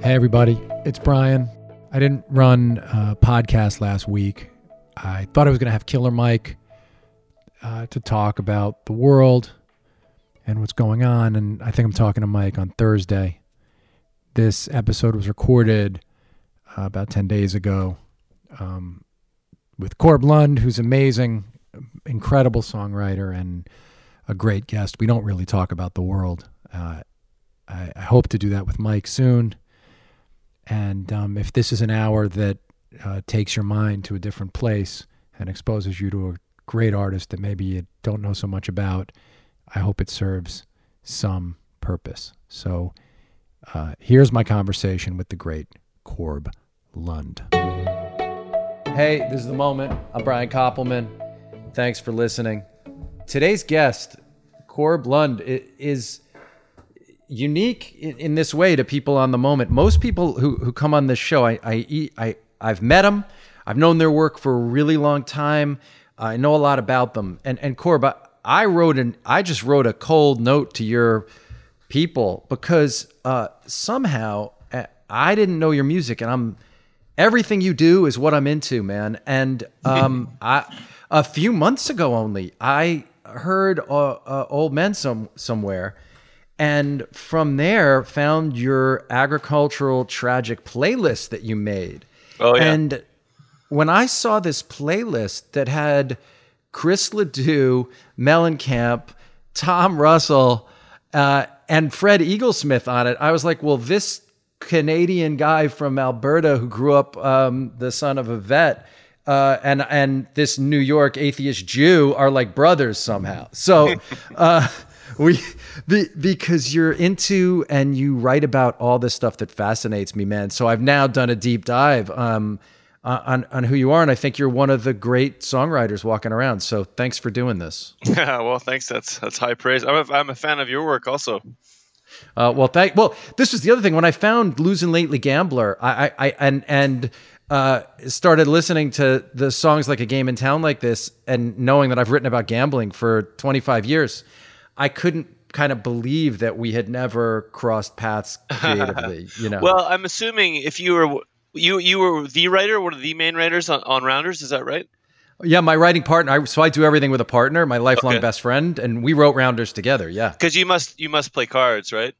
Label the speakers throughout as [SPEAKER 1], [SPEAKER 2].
[SPEAKER 1] Hey, everybody, it's Brian. I didn't run a podcast last week. I thought I was going to have Killer Mike uh, to talk about the world and what's going on. And I think I'm talking to Mike on Thursday. This episode was recorded uh, about 10 days ago um, with Corb Lund, who's amazing, incredible songwriter, and a great guest. We don't really talk about the world. Uh, I, I hope to do that with Mike soon. And um, if this is an hour that uh, takes your mind to a different place and exposes you to a great artist that maybe you don't know so much about, I hope it serves some purpose. So uh, here's my conversation with the great Corb Lund. Hey, this is the moment. I'm Brian Koppelman. Thanks for listening. Today's guest, Corb Lund, is unique in, in, this way to people on the moment. Most people who, who come on this show, I, I, I, I've met them. I've known their work for a really long time. I know a lot about them. And, and Corb, I wrote an, I just wrote a cold note to your people because uh, somehow uh, I didn't know your music and I'm, everything you do is what I'm into, man. And um, I, a few months ago only, I heard uh, uh, Old Men some, somewhere and from there found your agricultural tragic playlist that you made.
[SPEAKER 2] Oh yeah.
[SPEAKER 1] And when I saw this playlist that had Chris Ledoux, Mellencamp, Tom Russell, uh, and Fred Eaglesmith on it, I was like, well, this Canadian guy from Alberta who grew up um, the son of a vet. Uh, and and this New York atheist Jew are like brothers somehow. So uh, we be, because you're into and you write about all this stuff that fascinates me, man. So I've now done a deep dive um, on on who you are, and I think you're one of the great songwriters walking around. So thanks for doing this.
[SPEAKER 2] Yeah, well, thanks. That's that's high praise. I'm a, I'm a fan of your work also.
[SPEAKER 1] Uh, well, thank. Well, this was the other thing when I found "Losing Lately Gambler," I, I, I and and uh, started listening to the songs like a game in town like this, and knowing that I've written about gambling for 25 years, I couldn't kind of believe that we had never crossed paths creatively. You know.
[SPEAKER 2] well, I'm assuming if you were you you were the writer, one of the main writers on, on Rounders, is that right?
[SPEAKER 1] Yeah, my writing partner. I, so I do everything with a partner, my lifelong okay. best friend, and we wrote Rounders together. Yeah.
[SPEAKER 2] Because you must you must play cards, right?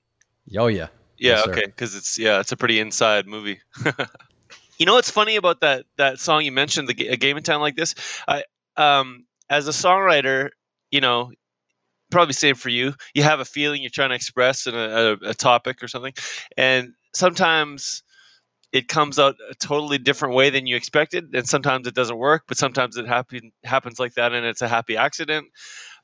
[SPEAKER 1] Oh yeah.
[SPEAKER 2] Yeah. Yes, okay. Because it's yeah, it's a pretty inside movie. you know what's funny about that that song you mentioned, the a game in town like this? I um as a songwriter, you know, probably same for you. You have a feeling you're trying to express in a, a, a topic or something, and sometimes it comes out a totally different way than you expected, and sometimes it doesn't work. But sometimes it happen, happens like that, and it's a happy accident.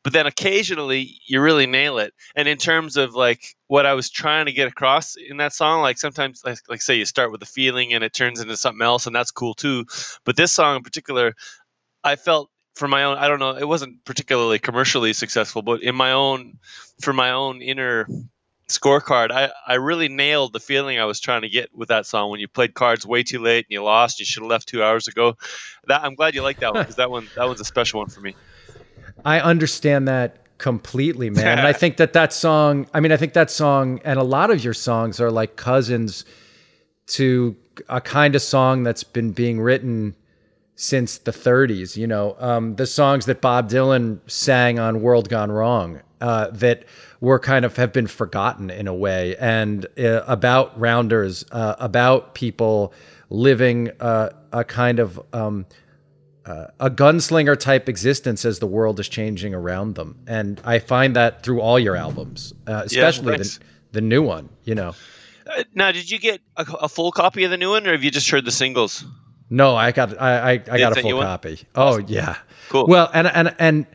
[SPEAKER 2] But then occasionally you really nail it. And in terms of like what I was trying to get across in that song, like sometimes like, like say you start with a feeling and it turns into something else, and that's cool too. But this song in particular, I felt for my own i don't know it wasn't particularly commercially successful but in my own for my own inner scorecard i i really nailed the feeling i was trying to get with that song. When you played cards way too late and you lost you should have left two hours ago. That i'm glad you like that one because that one that one's a special one for me.
[SPEAKER 1] I understand that completely man. And i think that that song i mean i think that song and a lot of your songs are like cousins to a kind of song that's been being written since the 30s. You know, um, the songs that Bob Dylan sang on World Gone Wrong uh, that were kind of have been forgotten in a way, and uh, about rounders, uh, about people living uh, a kind of um, uh, a gunslinger type existence as the world is changing around them. And I find that through all your albums, uh, especially yeah, the, the new one. You know.
[SPEAKER 2] now, did you get a, a full copy of the new one, or have you just heard the singles?
[SPEAKER 1] No, I got I I, I got a full copy. Oh yeah,
[SPEAKER 2] cool.
[SPEAKER 1] Well, and and and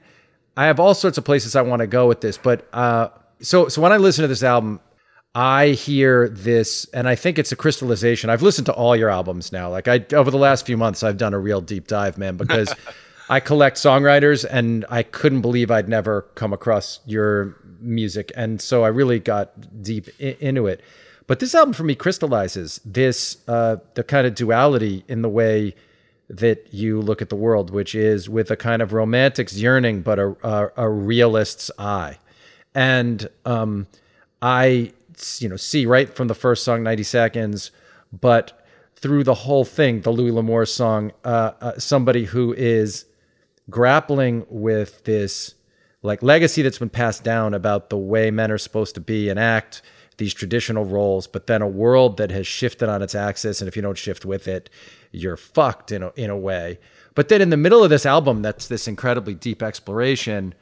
[SPEAKER 1] I have all sorts of places I want to go with this, but uh, so so when I listen to this album, I hear this, and I think it's a crystallization. I've listened to all your albums now. Like I over the last few months, I've done a real deep dive, man, because I collect songwriters, and I couldn't believe I'd never come across your music, and so I really got deep I- into it. But this album for me crystallizes this uh, the kind of duality in the way that you look at the world, which is with a kind of romantic's yearning, but a, a, a realist's eye. And um, I you know see right from the first song 90 seconds but through the whole thing the louis l'amour song uh, uh, somebody who is grappling with this like legacy that's been passed down about the way men are supposed to be and act these traditional roles but then a world that has shifted on its axis and if you don't shift with it you're fucked in a, in a way but then in the middle of this album that's this incredibly deep exploration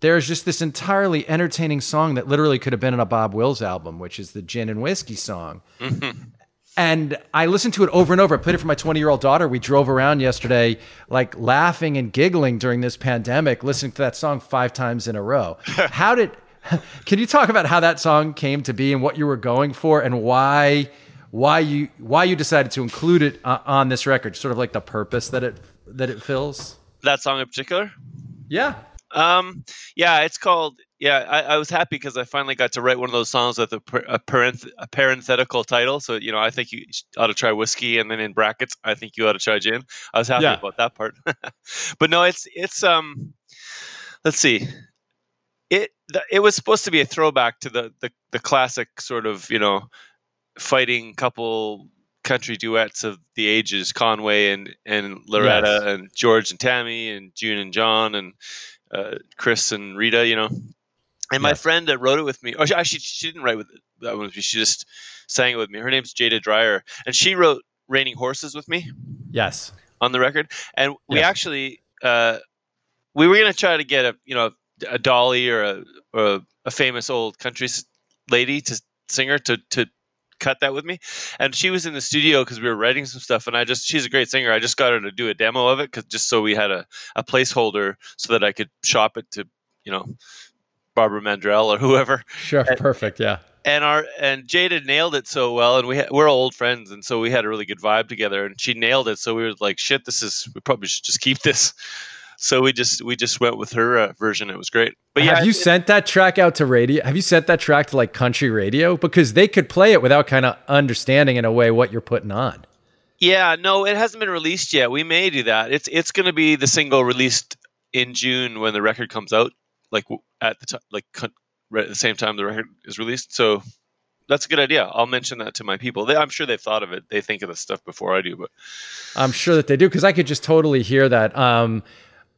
[SPEAKER 1] there's just this entirely entertaining song that literally could have been in a Bob Wills album, which is the Gin and Whiskey song. And I listened to it over and over. I played it for my 20 year old daughter. We drove around yesterday, like laughing and giggling during this pandemic, listening to that song five times in a row. How did, can you talk about how that song came to be and what you were going for and why? Why you why you decided to include it uh, on this record? Sort of like the purpose that it that it fills.
[SPEAKER 2] That song in particular.
[SPEAKER 1] Yeah.
[SPEAKER 2] Um, yeah, it's called. Yeah, I, I was happy because I finally got to write one of those songs with a, a, parenth- a parenthetical title. So you know, I think you ought to try whiskey, and then in brackets, I think you ought to try gin. I was happy yeah. about that part. but no, it's it's um, let's see, it it was supposed to be a throwback to the the, the classic sort of you know fighting couple country duets of the ages Conway and and Loretta yes. and George and Tammy and June and John and uh, Chris and Rita, you know. And my friend that wrote it with me, or actually she didn't write with that one with me. She just sang it with me. Her name's Jaida Dreyer, and she wrote "Raining Horses" with me.
[SPEAKER 1] Yes,
[SPEAKER 2] on the record, and we yes. actually uh, we were gonna try to get a you know a dolly or a, or a famous old country lady to singer to to cut that with me. And she was in the studio because we were writing some stuff. And I just, she's a great singer. I just got her to do a demo of it because just so we had a, a placeholder so that I could shop it to, you know, Barbara Mandrell or whoever.
[SPEAKER 1] Sure. And, perfect. Yeah.
[SPEAKER 2] And our, and Jaida nailed it so well. And we, ha- we're old friends. And so we had a really good vibe together and she nailed it. So we were like, shit, this is, we probably should just keep this so we just we just went with her uh, version. It was great.
[SPEAKER 1] But yeah, have you it, sent that track out to radio? Have you sent that track to like country radio because they could play it without kind of understanding in a way what you're putting on?
[SPEAKER 2] Yeah, no, it hasn't been released yet. We may do that. It's it's going to be the single released in June when the record comes out, like at the time, like right at the same time the record is released. So that's a good idea. I'll mention that to my people. They, I'm sure they've thought of it. They think of this stuff before I do, but
[SPEAKER 1] I'm sure that they do because I could just totally hear that. Um,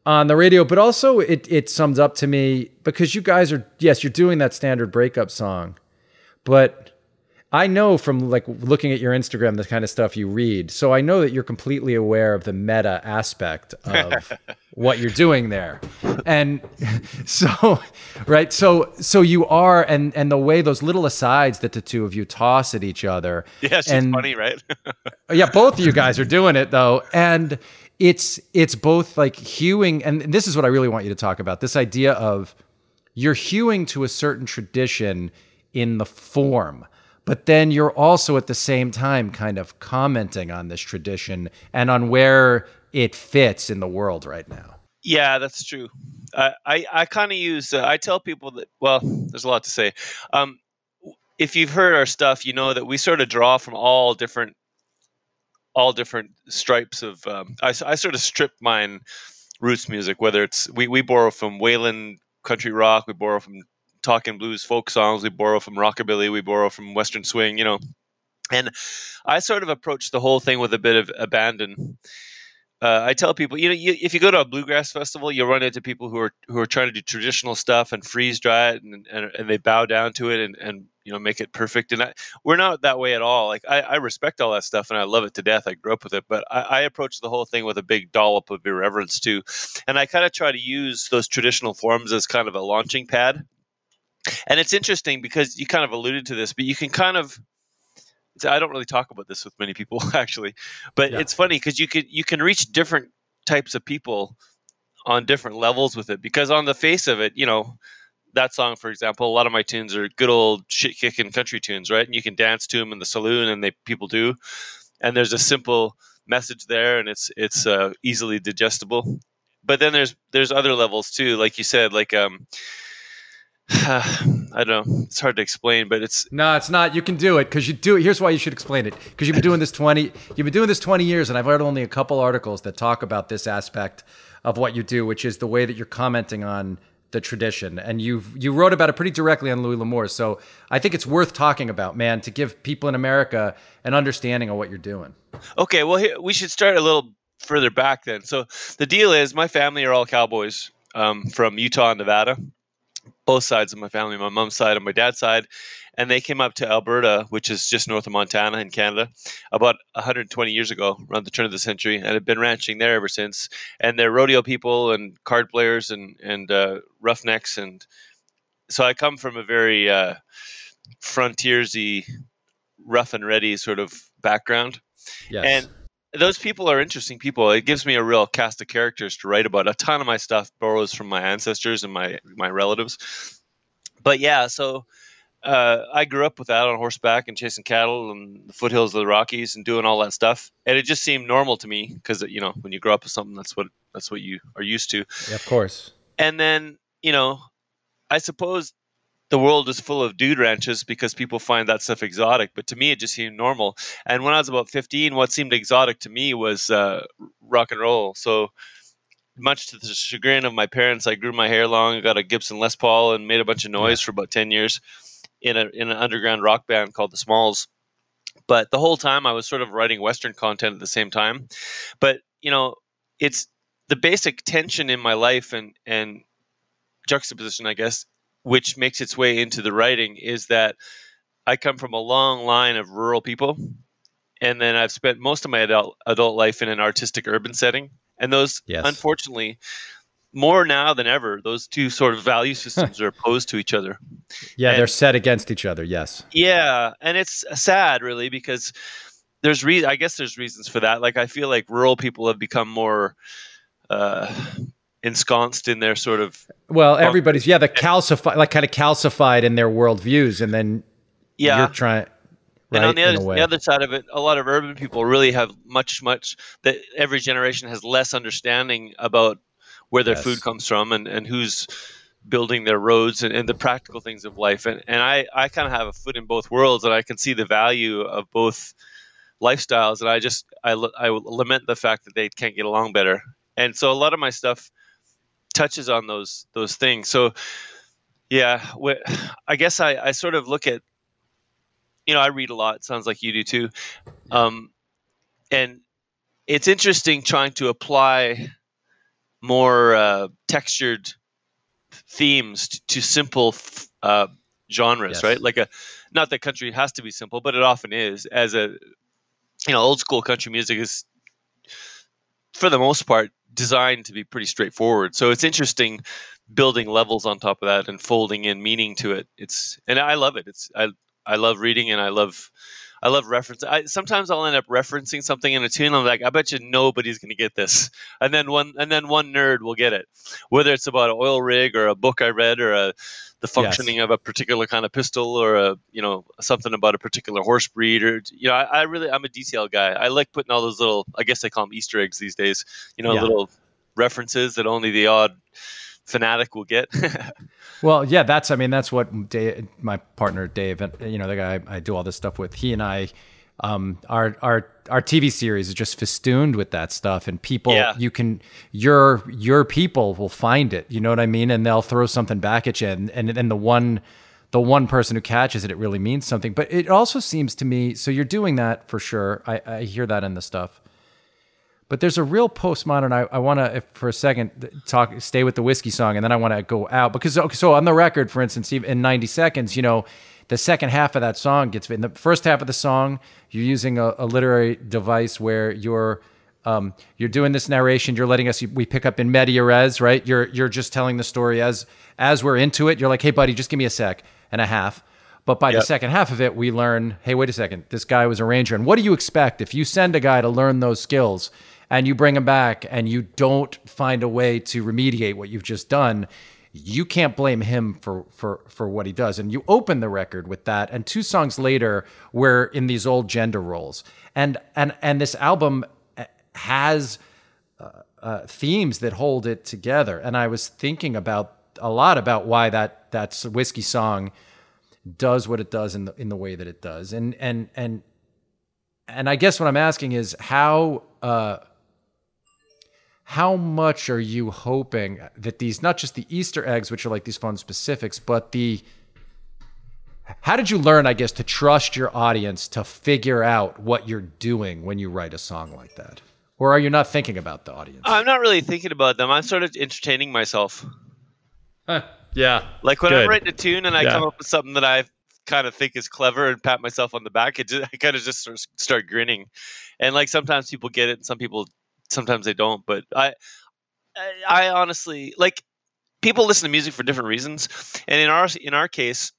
[SPEAKER 1] on the radio, but also it it sums up to me because you guys are yes, you're doing that standard breakup song, but I know from like looking at your Instagram the kind of stuff you read, so I know that you're completely aware of the meta aspect of what you're doing there, and so right, so so you are, and and the way those little asides that the two of you toss at each other,
[SPEAKER 2] yeah, she's and, funny, right?
[SPEAKER 1] yeah, both of you guys are doing it though, and it's it's both like hewing and this is what I really want you to talk about this idea of you're hewing to a certain tradition in the form but then you're also at the same time kind of commenting on this tradition and on where it fits in the world right now.
[SPEAKER 2] Yeah that's true. Uh, i i kind of use uh, i tell people that well there's a lot to say. Um, if you've heard our stuff you know that we sort of draw from all different all different stripes of. Um, I, I sort of strip mine roots music, whether it's we, we borrow from Waylon country rock, we borrow from talking blues folk songs, we borrow from rockabilly, we borrow from western swing, you know. And I sort of approach the whole thing with a bit of abandon uh, I tell people, you know, you, if you go to a bluegrass festival, you'll run into people who are who are trying to do traditional stuff and freeze dry it, and and, and they bow down to it and, and you know make it perfect. And I, we're not that way at all. Like I, I, respect all that stuff and I love it to death. I grew up with it, but I, I approach the whole thing with a big dollop of irreverence too, and I kind of try to use those traditional forms as kind of a launching pad. And it's interesting because you kind of alluded to this, but you can kind of I don't really talk about this with many people actually, but yeah. it's funny because you can you can reach different types of people on different levels with it because on the face of it, you know, that song for example, a lot of my tunes are good old shit kicking country tunes, right? And you can dance to them in the saloon, and they people do, and there's a simple message there, and it's it's uh, easily digestible. But then there's there's other levels too, like you said, like um, I don't know. It's hard to explain, but it's
[SPEAKER 1] no, it's not. You can do it because you do it. Here's why you should explain it because you've been doing this twenty. You've been doing this twenty years, and I've read only a couple articles that talk about this aspect of what you do, which is the way that you're commenting on the tradition, and you've you wrote about it pretty directly on Louis L'Amour. So I think it's worth talking about, man, to give people in America an understanding of what you're doing.
[SPEAKER 2] Okay, well, here, we should start a little further back then. So the deal is, my family are all cowboys um, from Utah and Nevada, both sides of my family, my mom's side and my dad's side, and they came up to Alberta, which is just north of Montana in Canada, about 120 years ago, around the turn of the century, and have been ranching there ever since. And they're rodeo people and card players and and uh, roughnecks, and so I come from a very uh, frontiersy, rough and ready sort of background.
[SPEAKER 1] Yes.
[SPEAKER 2] And those people are interesting people. It gives me a real cast of characters to write about. A ton of my stuff borrows from my ancestors and my my relatives. But yeah, so uh, I grew up with that on horseback and chasing cattle and the foothills of the Rockies and doing all that stuff, and it just seemed normal to me because you know when you grow up with something, that's what that's what you are used to.
[SPEAKER 1] Yeah, of course.
[SPEAKER 2] And then you know, I suppose the world is full of dude ranches because people find that stuff exotic. But to me, it just seemed normal. And when I was about 15, what seemed exotic to me was uh, rock and roll. So, much to the chagrin of my parents, I grew my hair long, got a Gibson Les Paul, and made a bunch of noise yeah. for about 10 years in, a, in an underground rock band called the Smalls. But the whole time, I was sort of writing Western content at the same time. But, you know, it's the basic tension in my life and, and juxtaposition, I guess, which makes its way into the writing is that I come from a long line of rural people, and then I've spent most of my adult adult life in an artistic urban setting, and those yes. unfortunately more now than ever those two sort of value systems are opposed to each other.
[SPEAKER 1] Yeah and, they're set against each other yes.
[SPEAKER 2] Yeah and it's sad really because there's re- i guess there's reasons for that. Like i feel like rural people have become more uh, ensconced in their sort of
[SPEAKER 1] well everybody's yeah the calcified like kind of calcified in their worldviews and then yeah you're trying
[SPEAKER 2] Right, and on the other, the other side of it, a lot of urban people really have much, much that every generation has less understanding about where their yes. food comes from and, and who's building their roads and, and the practical things of life. And, and I, I kind of have a foot in both worlds and I can see the value of both lifestyles. And I just, I, I lament the fact that they can't get along better. And so a lot of my stuff touches on those those things. So yeah, I guess I, I sort of look at you know I read a lot. Sounds like you do too, um, and it's interesting trying to apply more uh, textured themes to, to simple uh, genres, yes. right? Like a not that country has to be simple, but it often is. As a you know, old school country music is for the most part designed to be pretty straightforward. So it's interesting building levels on top of that and folding in meaning to it. It's and I love it. It's I I love reading and I love I love reference. I sometimes I'll end up referencing something in a tune. I'm like, I bet you nobody's going to get this, and then one and then one nerd will get it, whether it's about an oil rig or a book I read or a the functioning yes. of a particular kind of pistol or a you know something about a particular horse breed or you know I, I, really I'm a detail guy. I like putting all those little I guess they call them Easter eggs these days. You know, yeah. little references that only the odd fanatic will get.
[SPEAKER 1] well, yeah, that's I mean that's what Dave, my partner Dave, you know the guy I do all this stuff with. He and I, um, our our our TV series is just festooned with that stuff, and people yeah. you can your your people will find it. You know what I mean? And they'll throw something back at you, and and, and the one the one person who catches it, it really means something. But it also seems to me, so you're doing that for sure. I, I hear that in the stuff. But there's a real postmodern. I, I want to, for a second, talk, stay with the whiskey song, and then I want to go out because so on the record, for instance, in 90 seconds, you know, the second half of that song gets in the first half of the song, you're using a, a literary device where you're um, you're doing this narration. You're letting us. We pick up in media res, right? You're you're just telling the story as as we're into it. You're like, hey, buddy, just give me a sec and a half. But by yep. the second half of it, we learn, hey, wait a second, this guy was a ranger. And what do you expect if you send a guy to learn those skills? And you bring him back and you don't find a way to remediate what you've just done, you can't blame him for for for what he does. And you open the record with that, and two songs later, we're in these old gender roles, and and and this album uh, has uh, uh, themes that hold it together. And I was thinking about a lot about why that that's whiskey song does what it does in the in the way that it does, and and and and I guess what I'm asking is how. Uh, how much are you hoping that these not just the Easter eggs, which are like these fun specifics, but the how did you learn, I guess, to trust your audience to figure out what you're doing when you write a song like that? Or are you not thinking about the audience?
[SPEAKER 2] I'm not really thinking about them. I'm sort of entertaining myself.
[SPEAKER 1] Huh. Yeah.
[SPEAKER 2] Like when
[SPEAKER 1] Good.
[SPEAKER 2] I'm writing a tune and I
[SPEAKER 1] Yeah.
[SPEAKER 2] come up with something that I kind of think is clever and pat myself on the back, it just, I kind of just sort of start grinning. And like sometimes people get it and some people sometimes they don't. But I, I, honestly like people listen to music for different reasons. And in our in our case,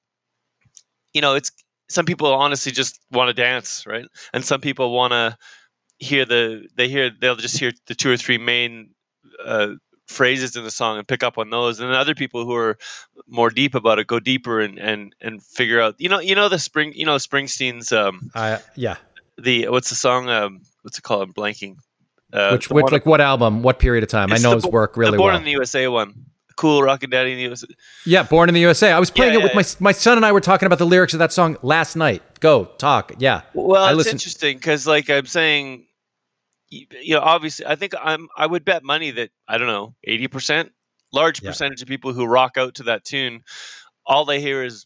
[SPEAKER 2] you know, it's some people honestly just want to dance, right? And some people want to hear the they hear they'll just hear the two or three main uh, phrases in the song and pick up on those. And then other people who are more deep about it go deeper and and and figure out. You know, you know the spring. You know Springsteen's um
[SPEAKER 1] I yeah.
[SPEAKER 2] the what's the song um what's it called? I'm blanking. Uh,
[SPEAKER 1] which which like what album? What period of time? I know
[SPEAKER 2] the
[SPEAKER 1] his work really
[SPEAKER 2] the Born
[SPEAKER 1] well.
[SPEAKER 2] in the USA one. Cool Rockin' Daddy in the USA.
[SPEAKER 1] yeah, Born in the USA. I was playing
[SPEAKER 2] Yeah,
[SPEAKER 1] it with
[SPEAKER 2] yeah,
[SPEAKER 1] my my son and I were talking about the lyrics of that song last night. Go talk. Yeah.
[SPEAKER 2] Well,
[SPEAKER 1] I
[SPEAKER 2] it's interesting because, like I'm saying, you know, obviously, I think I'm. I would bet money that I don't know, eighty percent, large percentage of people who rock out to that tune, all they hear is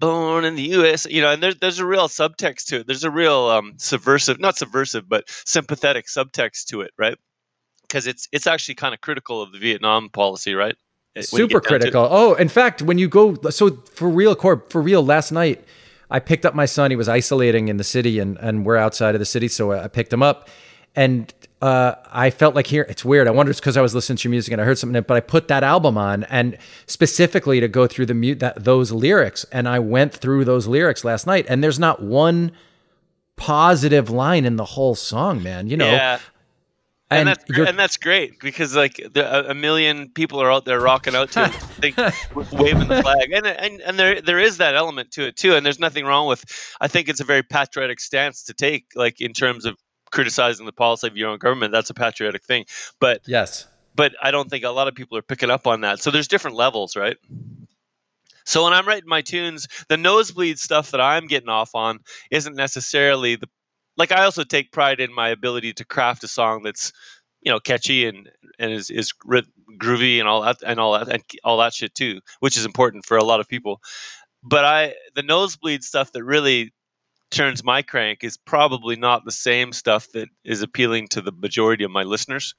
[SPEAKER 2] "Born in the U.S." You know, and there's there's a real subtext to it. There's a real um, subversive, not subversive, but sympathetic subtext to it, right? Because it's it's actually kind of critical of the Vietnam policy, right? You
[SPEAKER 1] super critical. Oh, in fact, when you go, so for real, Corb, for real, last night I picked up my son. He was isolating in the city, and and we're outside of the city, so I picked him up, and uh, I felt like here it's weird. I wonder it's because I was listening to your music and I heard something, but I put that album on, and specifically to go through the mute that those lyrics, and I went through those lyrics last night, and there's not one positive line in the whole song, man. You know,
[SPEAKER 2] Yeah. And,
[SPEAKER 1] and,
[SPEAKER 2] that's and that's great because like the, a, a million people are out there rocking out to it, think, waving the flag, and and and there there is that element to it too. And there's nothing wrong with. I think it's a very patriotic stance to take, like in terms of criticizing the policy of your own government. That's a patriotic thing, but
[SPEAKER 1] yes.
[SPEAKER 2] but I don't think a lot of people are picking up on that. So there's different levels, right? So when I'm writing my tunes, the nosebleed stuff that I'm getting off on isn't necessarily the like I also take pride in my ability to craft a song that's you know catchy and and is is gr- groovy and all that and all that and all that shit too, which is important for a lot of people. But I the nosebleed stuff that really turns my crank is probably not the same stuff that is appealing to the majority of my listeners.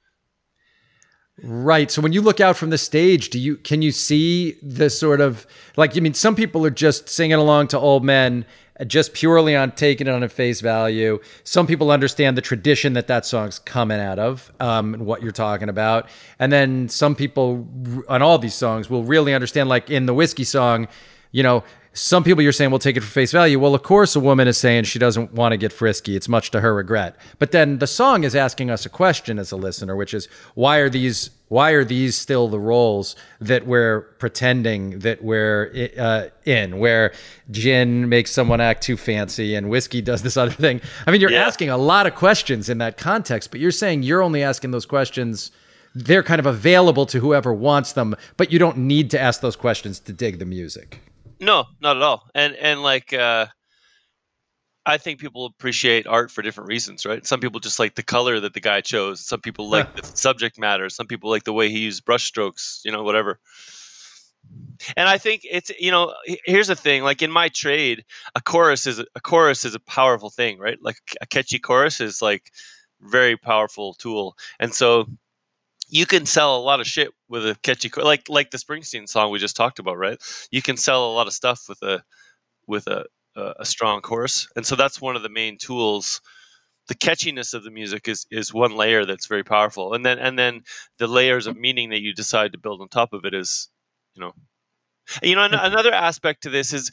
[SPEAKER 1] Right. So when you look out from the stage, do you can you see the sort of like I mean some people are just singing along to old men uh, just purely on taking it on a face value. Some people understand the tradition that that song's coming out of um, and what you're talking about. And then some people on all these songs will really understand like in the whiskey song, you know, some people you're saying will take it for face value. Well, of course, a woman is saying she doesn't want to get frisky. It's much to her regret. But then the song is asking us a question as a listener, which is why are these why are these still the roles that we're pretending that we're uh, in? Where gin makes someone act too fancy and whiskey does this other thing. I mean, you're
[SPEAKER 2] Yeah.
[SPEAKER 1] asking a lot of questions in that context, but you're saying you're only asking those questions. They're kind of available to whoever wants them, but you don't need to ask those questions to dig the music.
[SPEAKER 2] No, not at all. And and like uh I think people appreciate art for different reasons, right? Some people just like the color that the guy chose. Some people like the subject matter. Some people like the way he used brush strokes, you know, whatever. And I think it's you know here's the thing like in my trade a chorus is a, a chorus is a powerful thing right like a catchy chorus is like very powerful tool and so you can sell a lot of shit with a catchy like like the Springsteen song we just talked about right? You can sell a lot of stuff with a with a a, strong chorus and so that's one of the main tools. The catchiness of the music is is one layer that's very powerful and then and then the layers of meaning that you decide to build on top of it is you know. You know an- another aspect to this is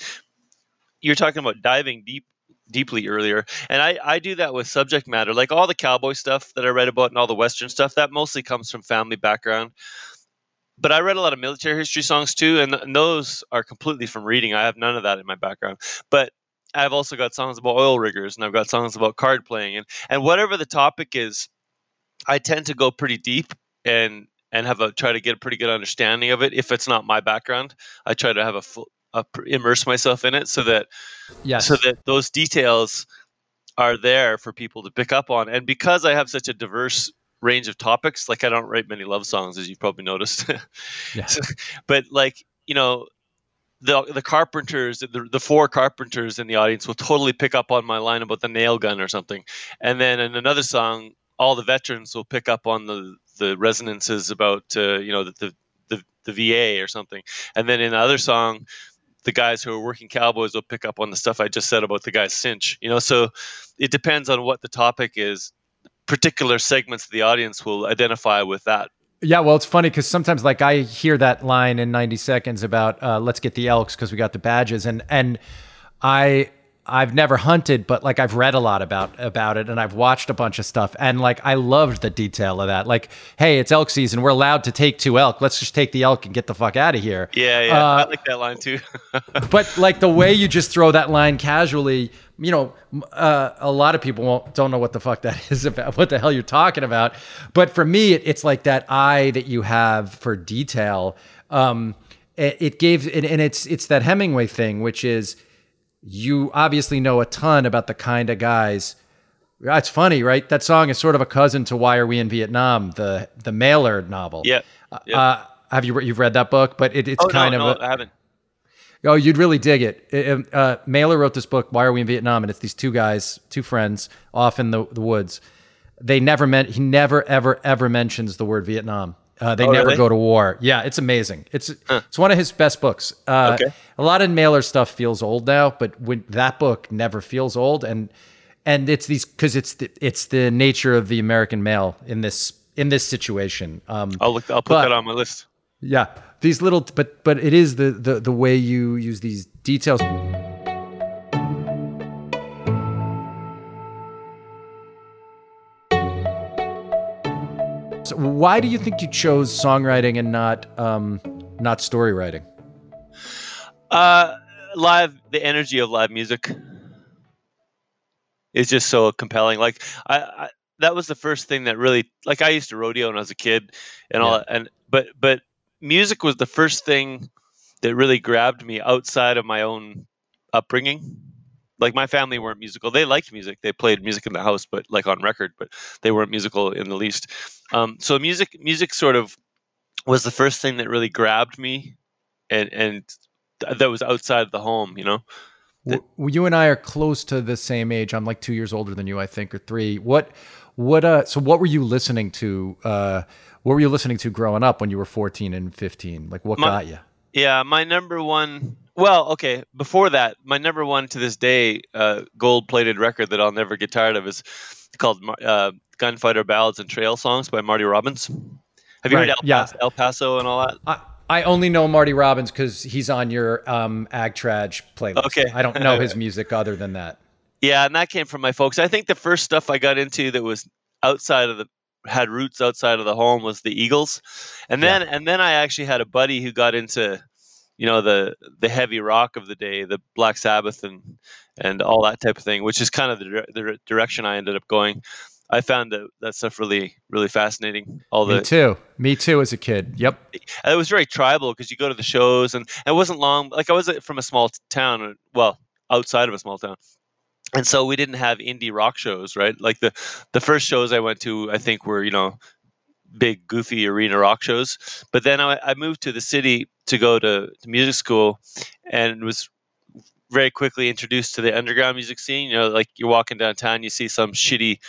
[SPEAKER 2] you're talking about diving deep deeply earlier and I, I do that with subject matter like all the cowboy stuff that i read about and all the western stuff that mostly comes from family background. But i read a lot of military history songs too and, and those are completely from reading. I have none of that in my background. But i've also got songs about oil riggers and i've got songs about card playing and, and whatever the topic is i tend to go pretty deep and and have a try to get a pretty good understanding of it if it's not my background. I try to have a full uh, immerse myself in it so that
[SPEAKER 1] Yes.
[SPEAKER 2] so that those details are there for people to pick up on and because i have such a diverse range of topics. Like I don't write many love songs, as you've probably noticed. yeah. but like you know, the the carpenters, the, the four carpenters in the audience will totally pick up on my line about the nail gun or something, and then in another song, all the veterans will pick up on the the resonances about uh, you know the, the the the VA or something, and then in the other song, the guys who are working cowboys will pick up on the stuff I just said about the guy's cinch. You know, so it depends on what the topic is. Particular segments of the audience will identify with that.
[SPEAKER 1] Yeah, well, it's funny because sometimes, like, I hear that line in 90 seconds about uh, "Let's get the elks" because we got the badges, and and I I've never hunted, but like I've read a lot about about it and I've watched a bunch of stuff and like I loved the detail of that. Like, hey, it's elk season. We're allowed to take two elk. Let's just take the elk and get the fuck out of here.
[SPEAKER 2] Yeah, yeah. Uh, I like that line too.
[SPEAKER 1] but like the way you just throw that line casually, you know, uh, a lot of people won't, don't know what the fuck that is about, what the hell you're talking about. But for me, it, it's like that eye that you have for detail. Um, it, it gave, and, and it's it's that Hemingway thing, which is you obviously know a ton about the kind of guys. It's funny, right? That song is sort of a cousin to "Why Are We in Vietnam," the the Mailer novel.
[SPEAKER 2] Yeah. yeah.
[SPEAKER 1] Uh, have you you've read that book? But it, it's oh, kind
[SPEAKER 2] no,
[SPEAKER 1] of.
[SPEAKER 2] No, a, I haven't.
[SPEAKER 1] Oh, you'd really dig it. it uh, Mailer wrote this book, "Why Are We in Vietnam?" and it's these two guys, two friends, off in the, the woods. They never meant he never ever ever mentions the word Vietnam. Uh, they oh, never really? go to war. Yeah, it's amazing. It's huh. it's one of his best books. Uh, okay. A lot of Mailer stuff feels old now, but when that book never feels old, and and it's these because it's the, it's the nature of the American male in this in this situation. Um,
[SPEAKER 2] I'll look. I'll put but, that on my list.
[SPEAKER 1] Yeah, these little, but but it is the the the way you use these details. Why do you think you chose songwriting and not um, not story writing?
[SPEAKER 2] Uh, live, the energy of live music is just so compelling. Like I, I, that was the first thing that really, like I used to rodeo when I was a kid, and yeah. all, and but but music was the first thing that really grabbed me outside of my own upbringing like my family weren't musical. They liked music. They played music in the house, but like on record, but they weren't musical in the least. Um, so music, music sort of was the first thing that really grabbed me, and and that was outside the home. You know.
[SPEAKER 1] well, you and I are close to the same age. I'm like two years older than you, I think, or three. What, what? Uh, so what were you listening to? Uh, what were you listening to growing up when you were 14 and 15? Like, what my, got you?
[SPEAKER 2] Yeah, my number one well, okay. Before that, my number one to this day, uh, gold-plated record that I'll never get tired of is called uh, "Gunfighter Ballads and Trail Songs" by Marty Robbins. Have you right. heard El, yeah. Paso, El Paso and all that?
[SPEAKER 1] I, I only know Marty Robbins because he's on your um, playlist. Okay, I don't know his music other than that.
[SPEAKER 2] Yeah, and that came from my folks. I think the first stuff I got into that was outside of the had roots outside of the home was the Eagles, and then yeah. and then I actually had a buddy who got into you know the the heavy rock of the day, the Black Sabbath and and all that type of thing, which is kind of the, the direction I ended up going. I found that that stuff really really fascinating. All the
[SPEAKER 1] me too, me too as a kid. Yep,
[SPEAKER 2] it was very tribal because you go to the shows and it wasn't long. Like I was from a small town, uh, well outside of a small town, and so we didn't have indie rock shows, right? Like the the first shows I went to, I think were you know big goofy arena rock shows. But then I, I moved to the city to go to, to, music school, and was very quickly introduced to the underground music scene. You know, like you're walking downtown, you see some shitty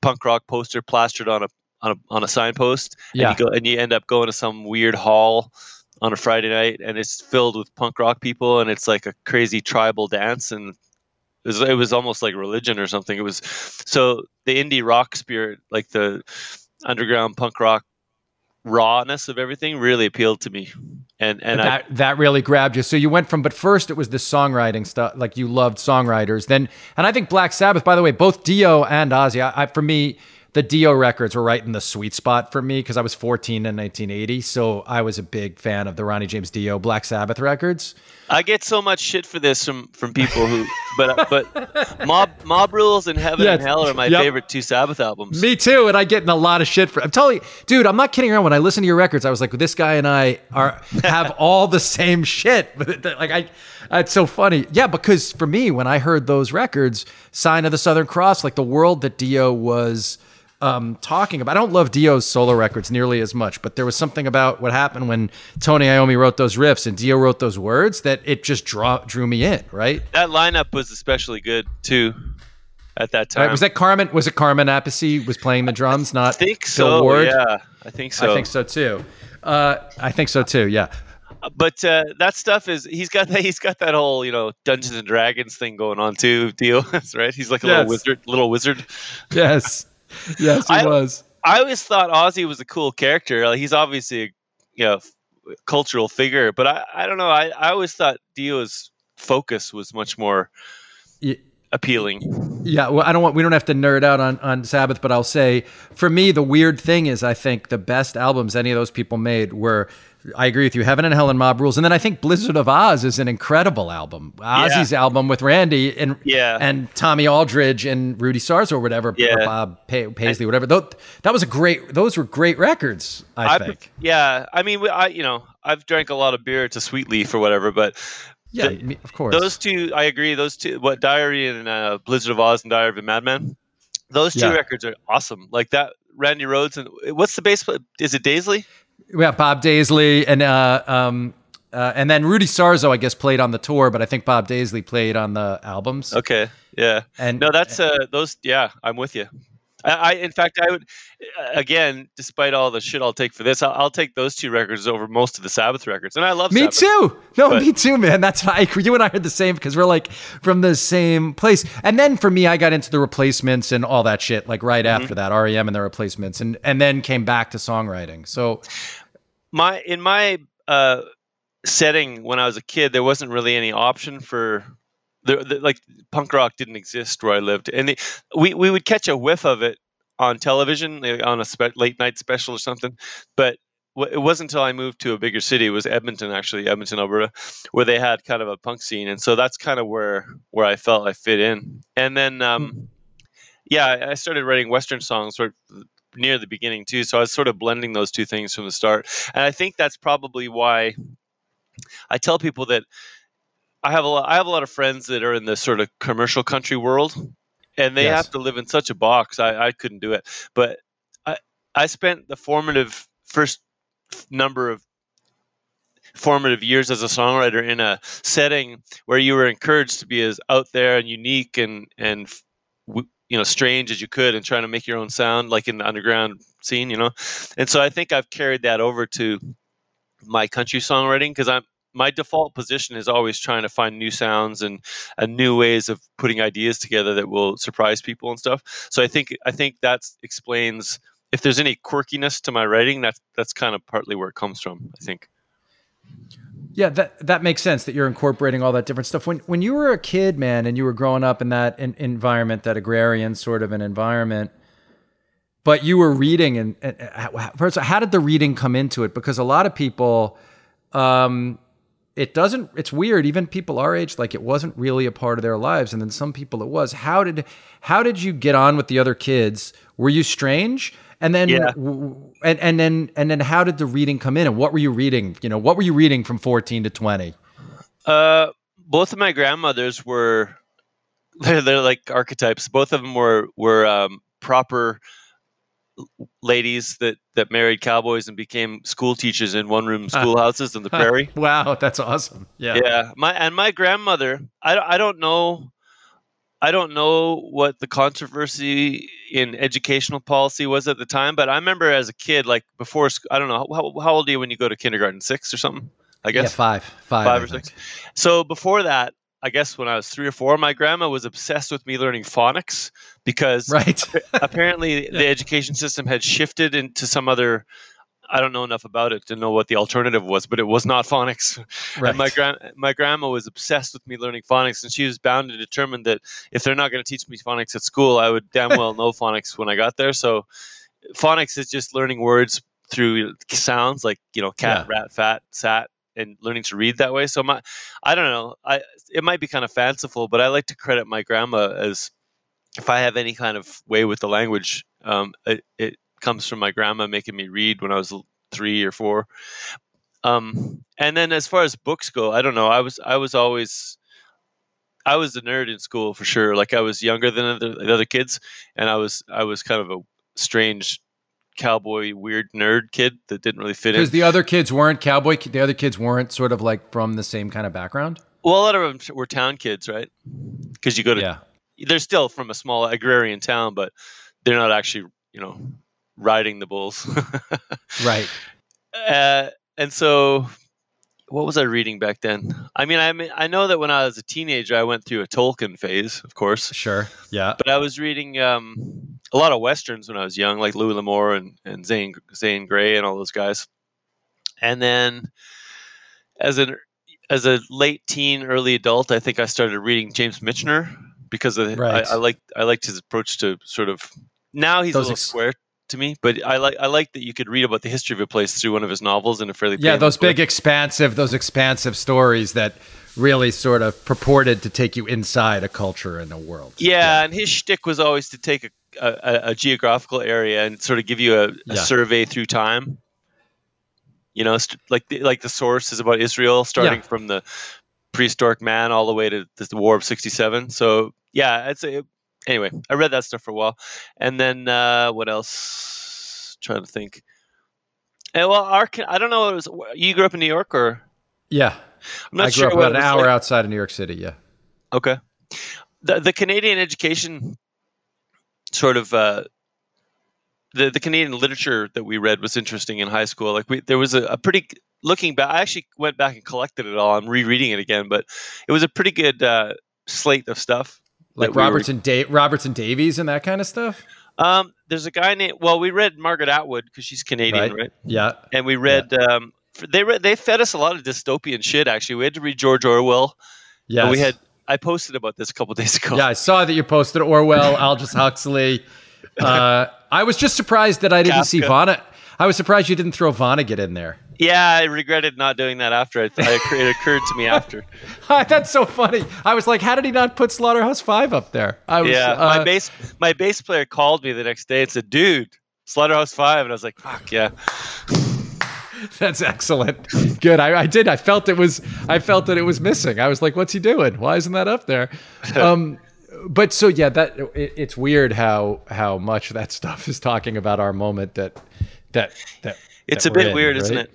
[SPEAKER 2] punk rock poster plastered on a on a on a signpost, yeah. and you go and you end up going to some weird hall on a Friday night, and it's filled with punk rock people, and it's like a crazy tribal dance, and it was, it was almost like religion or something. It was so the indie rock spirit, like the underground punk rock rawness of everything really appealed to me. And and
[SPEAKER 1] that I, that really grabbed you. So you went from but first it was the songwriting stuff like you loved songwriters. Then and i think black sabbath by the way both dio and ozzy I, I, for me the dio records were right in the sweet spot for me because i was 14 in 1980 so i was a big fan of the ronnie james dio black sabbath records
[SPEAKER 2] I get so much shit for this from from people who, but uh, but mob mob rules and heaven yeah, and hell are my yep. favorite two Sabbath albums.
[SPEAKER 1] Me too, and I get in a lot of shit for. I'm telling you, dude, I'm not kidding around. When I listen to your records, I was like, this guy and I are have all the same shit. like I, it's so funny. Yeah, because for me, when I heard those records, Sign of the Southern Cross, like the world that Dio was um, talking about. I don't love Dio's solo records nearly as much, but there was something about what happened when Tony Iommi wrote those riffs and Dio wrote those words that it just draw, drew me in. Right.
[SPEAKER 2] That lineup was especially good too. At that time,
[SPEAKER 1] right, was that Carmine? Was it Carmine Appice was playing the drums? Not
[SPEAKER 2] I think so. Ward? Yeah, I think so.
[SPEAKER 1] I think so too. Uh, I think so too. Yeah
[SPEAKER 2] but uh, that stuff is he's got that he's got that whole you know Dungeons and Dragons thing going on too. Deal, right? He's like a yes. little wizard, little wizard.
[SPEAKER 1] Yes, yes, he I, was.
[SPEAKER 2] I always thought Ozzy was a cool character. Like, he's obviously a you know cultural figure, but I I don't know. I I always thought Dio's focus was much more. Yeah appealing.
[SPEAKER 1] Yeah, well, I don't want we don't have to nerd out on on Sabbath, but I'll say for me the weird thing is I think the best albums any of those people made were I agree with you. Heaven and Hell and Mob Rules, and then I think Blizzard of Ozz is an incredible album. Ozzy's yeah. album with Randy and yeah. and Tommy Aldridge and Rudy Sarzo or whatever, yeah. or Bob Paisley, whatever. that was a great. Those were great records. I, I think.
[SPEAKER 2] Yeah, I mean, I you know I've drank a lot of beer to Sweet Leaf or whatever, but
[SPEAKER 1] yeah, the, of course.
[SPEAKER 2] Those two, I agree. Those two, what Diary and uh, Blizzard of Ozz and Diary of a Madman. Those two yeah. records are awesome. Like that, Randy Rhoads and what's the bass? Is it Daisley?
[SPEAKER 1] Yeah, Bob Daisley and uh, um, uh, and then Rudy Sarzo, I guess, played on the tour, but I think Bob Daisley played on the albums.
[SPEAKER 2] Okay, yeah, and no, that's uh, those. Yeah, I'm with you. I, I, in fact, I would, again, despite all the shit I'll take for this, I'll, I'll, take those two records over most of the Sabbath records, and I love.
[SPEAKER 1] Me
[SPEAKER 2] Sabbath,
[SPEAKER 1] too. No, but, me too, man. That's why I, you and I are the same because we're like from the same place. And then for me, I got into the replacements and all that shit, like right mm-hmm. after that, REM and the replacements, and and then came back to songwriting. So
[SPEAKER 2] my in my uh, setting when I was a kid, there wasn't really any option for the, the, like punk rock didn't exist where I lived, and we we would catch a whiff of it on television on a spe- late night special or something, but it wasn't until I moved to a bigger city. It was Edmonton, actually, Edmonton, Alberta, where they had kind of a punk scene, and so that's kind of where where I felt I fit in. And then, um, hmm. yeah, I started writing Western songs of near the beginning too. So I was sort of blending those two things from the start, and I think that's probably why I tell people that I have a lot, I have a lot of friends that are in the sort of commercial country world, and they yes. have to live in such a box. I, I couldn't do it, but I I spent the formative first number of formative years as a songwriter in a setting where you were encouraged to be as out there and unique and and you know strange as you could and trying to make your own sound like in the underground scene you know? And so i think i've carried that over to my country songwriting because i'm my default position is always trying to find new sounds and, and new ways of putting ideas together that will surprise people and stuff. So i think i think that explains if there's any quirkiness to my writing that's that's kind of partly where it comes from i think
[SPEAKER 1] yeah, that that makes sense that you're incorporating all that different stuff. When when you were a kid, man, and you were growing up in that in, environment, that agrarian sort of an environment, but you were reading, and, and first, how did the reading come into it? Because a lot of people, um, it doesn't. It's weird. Even people our age, like it wasn't really a part of their lives, and then some people it was. How did how did you get on with the other kids? Were you strange? And then, yeah. and and then and then, how did the reading come in? And what were you reading? You know, what were you reading from fourteen to twenty?
[SPEAKER 2] Uh, both of my grandmothers were they're, they're like archetypes. Both of them were were um, proper ladies that that married cowboys and became school teachers in one room schoolhouses in the prairie.
[SPEAKER 1] wow, that's awesome. Yeah.
[SPEAKER 2] Yeah. My and my grandmother, I I don't know I don't know what the controversy in educational policy was at the time, but I remember as a kid, like before, I don't know, how, how old are you when you go to kindergarten? Six or something? I guess.
[SPEAKER 1] Yeah, five. Five,
[SPEAKER 2] five or six. So before that, I guess when I was three or four, my grandma was obsessed with me learning phonics because
[SPEAKER 1] right.
[SPEAKER 2] apparently the education system had shifted into some other I don't know enough about it to know what the alternative was, but it was not phonics. Right. And my grand my grandma was obsessed with me learning phonics, and she was bound and determined that if they're not going to teach me phonics at school, I would damn well know phonics when I got there. So, phonics is just learning words through sounds like you know cat, yeah. rat, fat, sat, and learning to read that way. So my, I don't know, I it might be kind of fanciful, but I like to credit my grandma as if I have any kind of way with the language, um, it, it comes from my grandma making me read when I was three or four. Um, and then as far as books go, I don't know. I was I was always I was a nerd in school for sure. Like I was younger than other, the other kids, and I was I was kind of a strange cowboy weird nerd kid that didn't really fit in.
[SPEAKER 1] Because the other kids weren't cowboy. The other kids weren't sort of like from the same kind of background.
[SPEAKER 2] Well, a lot of them were town kids, right? Because you go to,
[SPEAKER 1] Yeah.
[SPEAKER 2] they're still from a small agrarian town, but they're not actually, you know, riding the bulls.
[SPEAKER 1] Right.
[SPEAKER 2] uh, and so, what was I reading back then? I mean, I mean, I know that when I was a teenager, I went through a Tolkien phase, of course,
[SPEAKER 1] Sure. Yeah.
[SPEAKER 2] but I was reading um, a lot of westerns when I was young, like Louis L'Amour and and Zane Zane Grey and all those guys. And then, as an as a late teen, early adult, I think I started reading James Michener because of,
[SPEAKER 1] Right.
[SPEAKER 2] I, I liked I liked his approach to sort of. Now he's
[SPEAKER 1] Those
[SPEAKER 2] a little
[SPEAKER 1] ex-
[SPEAKER 2] square to me, but I like I like that you could read about the history of a place through one of his novels in a fairly
[SPEAKER 1] Yeah. Those
[SPEAKER 2] way.
[SPEAKER 1] big, expansive, those expansive stories that really sort of purported to take you inside a culture and a world.
[SPEAKER 2] Yeah, and his shtick was always to take a, a, a geographical area and sort of give you a, a
[SPEAKER 1] Yeah.
[SPEAKER 2] survey through time. You know, st- like the, like the source is about Israel, starting
[SPEAKER 1] Yeah.
[SPEAKER 2] from the prehistoric man all the way to the War of '67. So yeah, it's a, anyway. I read that stuff for a while, and then uh, what else? trying to think. And well, our, I don't know. It was you grew up in New York, or
[SPEAKER 1] Yeah.
[SPEAKER 2] I'm not
[SPEAKER 1] I grew
[SPEAKER 2] sure
[SPEAKER 1] up about an hour
[SPEAKER 2] like.
[SPEAKER 1] outside of New York City. Yeah.
[SPEAKER 2] Okay. The the Canadian education sort of uh, the the Canadian literature that we read was interesting in high school. Like we there was a, a pretty looking back. I actually went back and collected it all. I'm rereading it again, but it was a pretty good uh, slate of stuff.
[SPEAKER 1] Like
[SPEAKER 2] we were-
[SPEAKER 1] Robertson, da- Robertson Davies and that kind of stuff.
[SPEAKER 2] Um, there's a guy named. Well, we read Margaret Atwood because she's Canadian,
[SPEAKER 1] Right.
[SPEAKER 2] right?
[SPEAKER 1] Yeah.
[SPEAKER 2] And we read. Um, they read, they fed us a lot of dystopian shit. Actually, we had to read George Orwell.
[SPEAKER 1] Yeah.
[SPEAKER 2] We had. I posted about this a couple days ago.
[SPEAKER 1] Yeah, I saw that you posted Orwell, Aldous Huxley. Uh, I was just surprised that I didn't see
[SPEAKER 2] Kafka.
[SPEAKER 1] Vonnegut. I was surprised you didn't throw Vonnegut in there.
[SPEAKER 2] Yeah, I regretted not doing that after. It, it occurred to me after.
[SPEAKER 1] That's so funny. I was like, how did he not put Slaughterhouse Five up there? I was,
[SPEAKER 2] Yeah,
[SPEAKER 1] uh,
[SPEAKER 2] my bass my bass player called me the next day and said, "Dude, Slaughterhouse 5. and I was like, "Fuck yeah."
[SPEAKER 1] That's excellent. Good. I, I did. I felt it was. I felt that it was missing. I was like, "What's he doing? Why isn't that up there?" Um, but so yeah, that it, it's weird how how much that stuff is talking about our moment. That that that
[SPEAKER 2] It's
[SPEAKER 1] that
[SPEAKER 2] a bit
[SPEAKER 1] in,
[SPEAKER 2] weird, isn't it?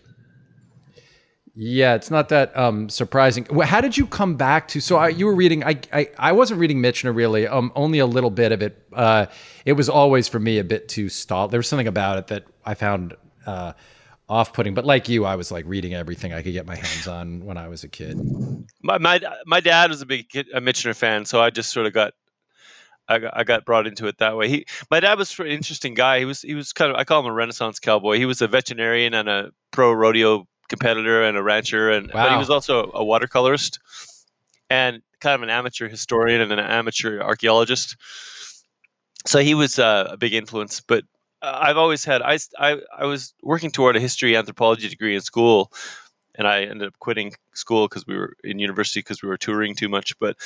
[SPEAKER 1] Yeah, it's not that um, surprising. How did you come back to? So I, you were reading. I, I I wasn't reading Michener really. Um, only a little bit of it. Uh, it was always for me a bit too stall. There was something about it that I found uh, off-putting. But like you, I was like reading everything I could get my hands on when I was a kid.
[SPEAKER 2] My my my dad was a big kid, a Michener fan, so I just sort of got I got, I got brought into it that way. He my dad was an interesting guy. He was he was kind of I call him a renaissance cowboy. He was a veterinarian and a pro rodeo competitor and a rancher and but he was also a watercolorist and kind of an amateur historian and an amateur archaeologist. So he was uh, a big influence, but uh, I've always had I, I I was working toward a history anthropology degree in school and I ended up quitting school because we were in university because we were touring too much. But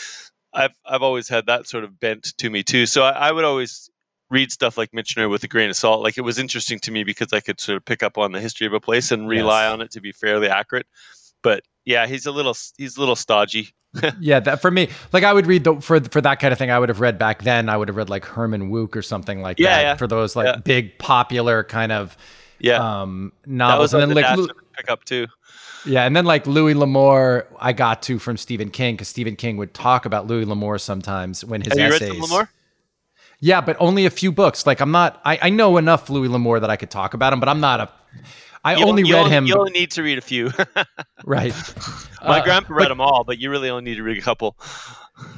[SPEAKER 2] I've I've always had that sort of bent to me too. So I, I would always read stuff like Michener with a grain of salt. Like it was interesting to me because I could sort of pick up on the history of a place and rely
[SPEAKER 1] Yes.
[SPEAKER 2] on it to be fairly accurate. But yeah, he's a little he's a little stodgy.
[SPEAKER 1] yeah, that for me, like I would read the for for that kind of thing. I would have read back then. I would have read like Herman Wouk or something like
[SPEAKER 2] Yeah,
[SPEAKER 1] that
[SPEAKER 2] yeah.
[SPEAKER 1] for those like
[SPEAKER 2] Yeah.
[SPEAKER 1] big popular kind of
[SPEAKER 2] Yeah,
[SPEAKER 1] um, novels. and then like
[SPEAKER 2] to pick up too.
[SPEAKER 1] Yeah, and then like Louis L'Amour, I got to from Stephen King because Stephen King would talk about Louis L'Amour sometimes when his
[SPEAKER 2] Have
[SPEAKER 1] essays. Yeah, but only a few books. Like I'm not, I, I know enough Louis L'Amour that I could talk about him, but I'm not a. I
[SPEAKER 2] You
[SPEAKER 1] only read him.
[SPEAKER 2] You only need to read a few.
[SPEAKER 1] right.
[SPEAKER 2] My
[SPEAKER 1] Uh,
[SPEAKER 2] grandpa read
[SPEAKER 1] but-
[SPEAKER 2] them all, but you really only need to read a couple.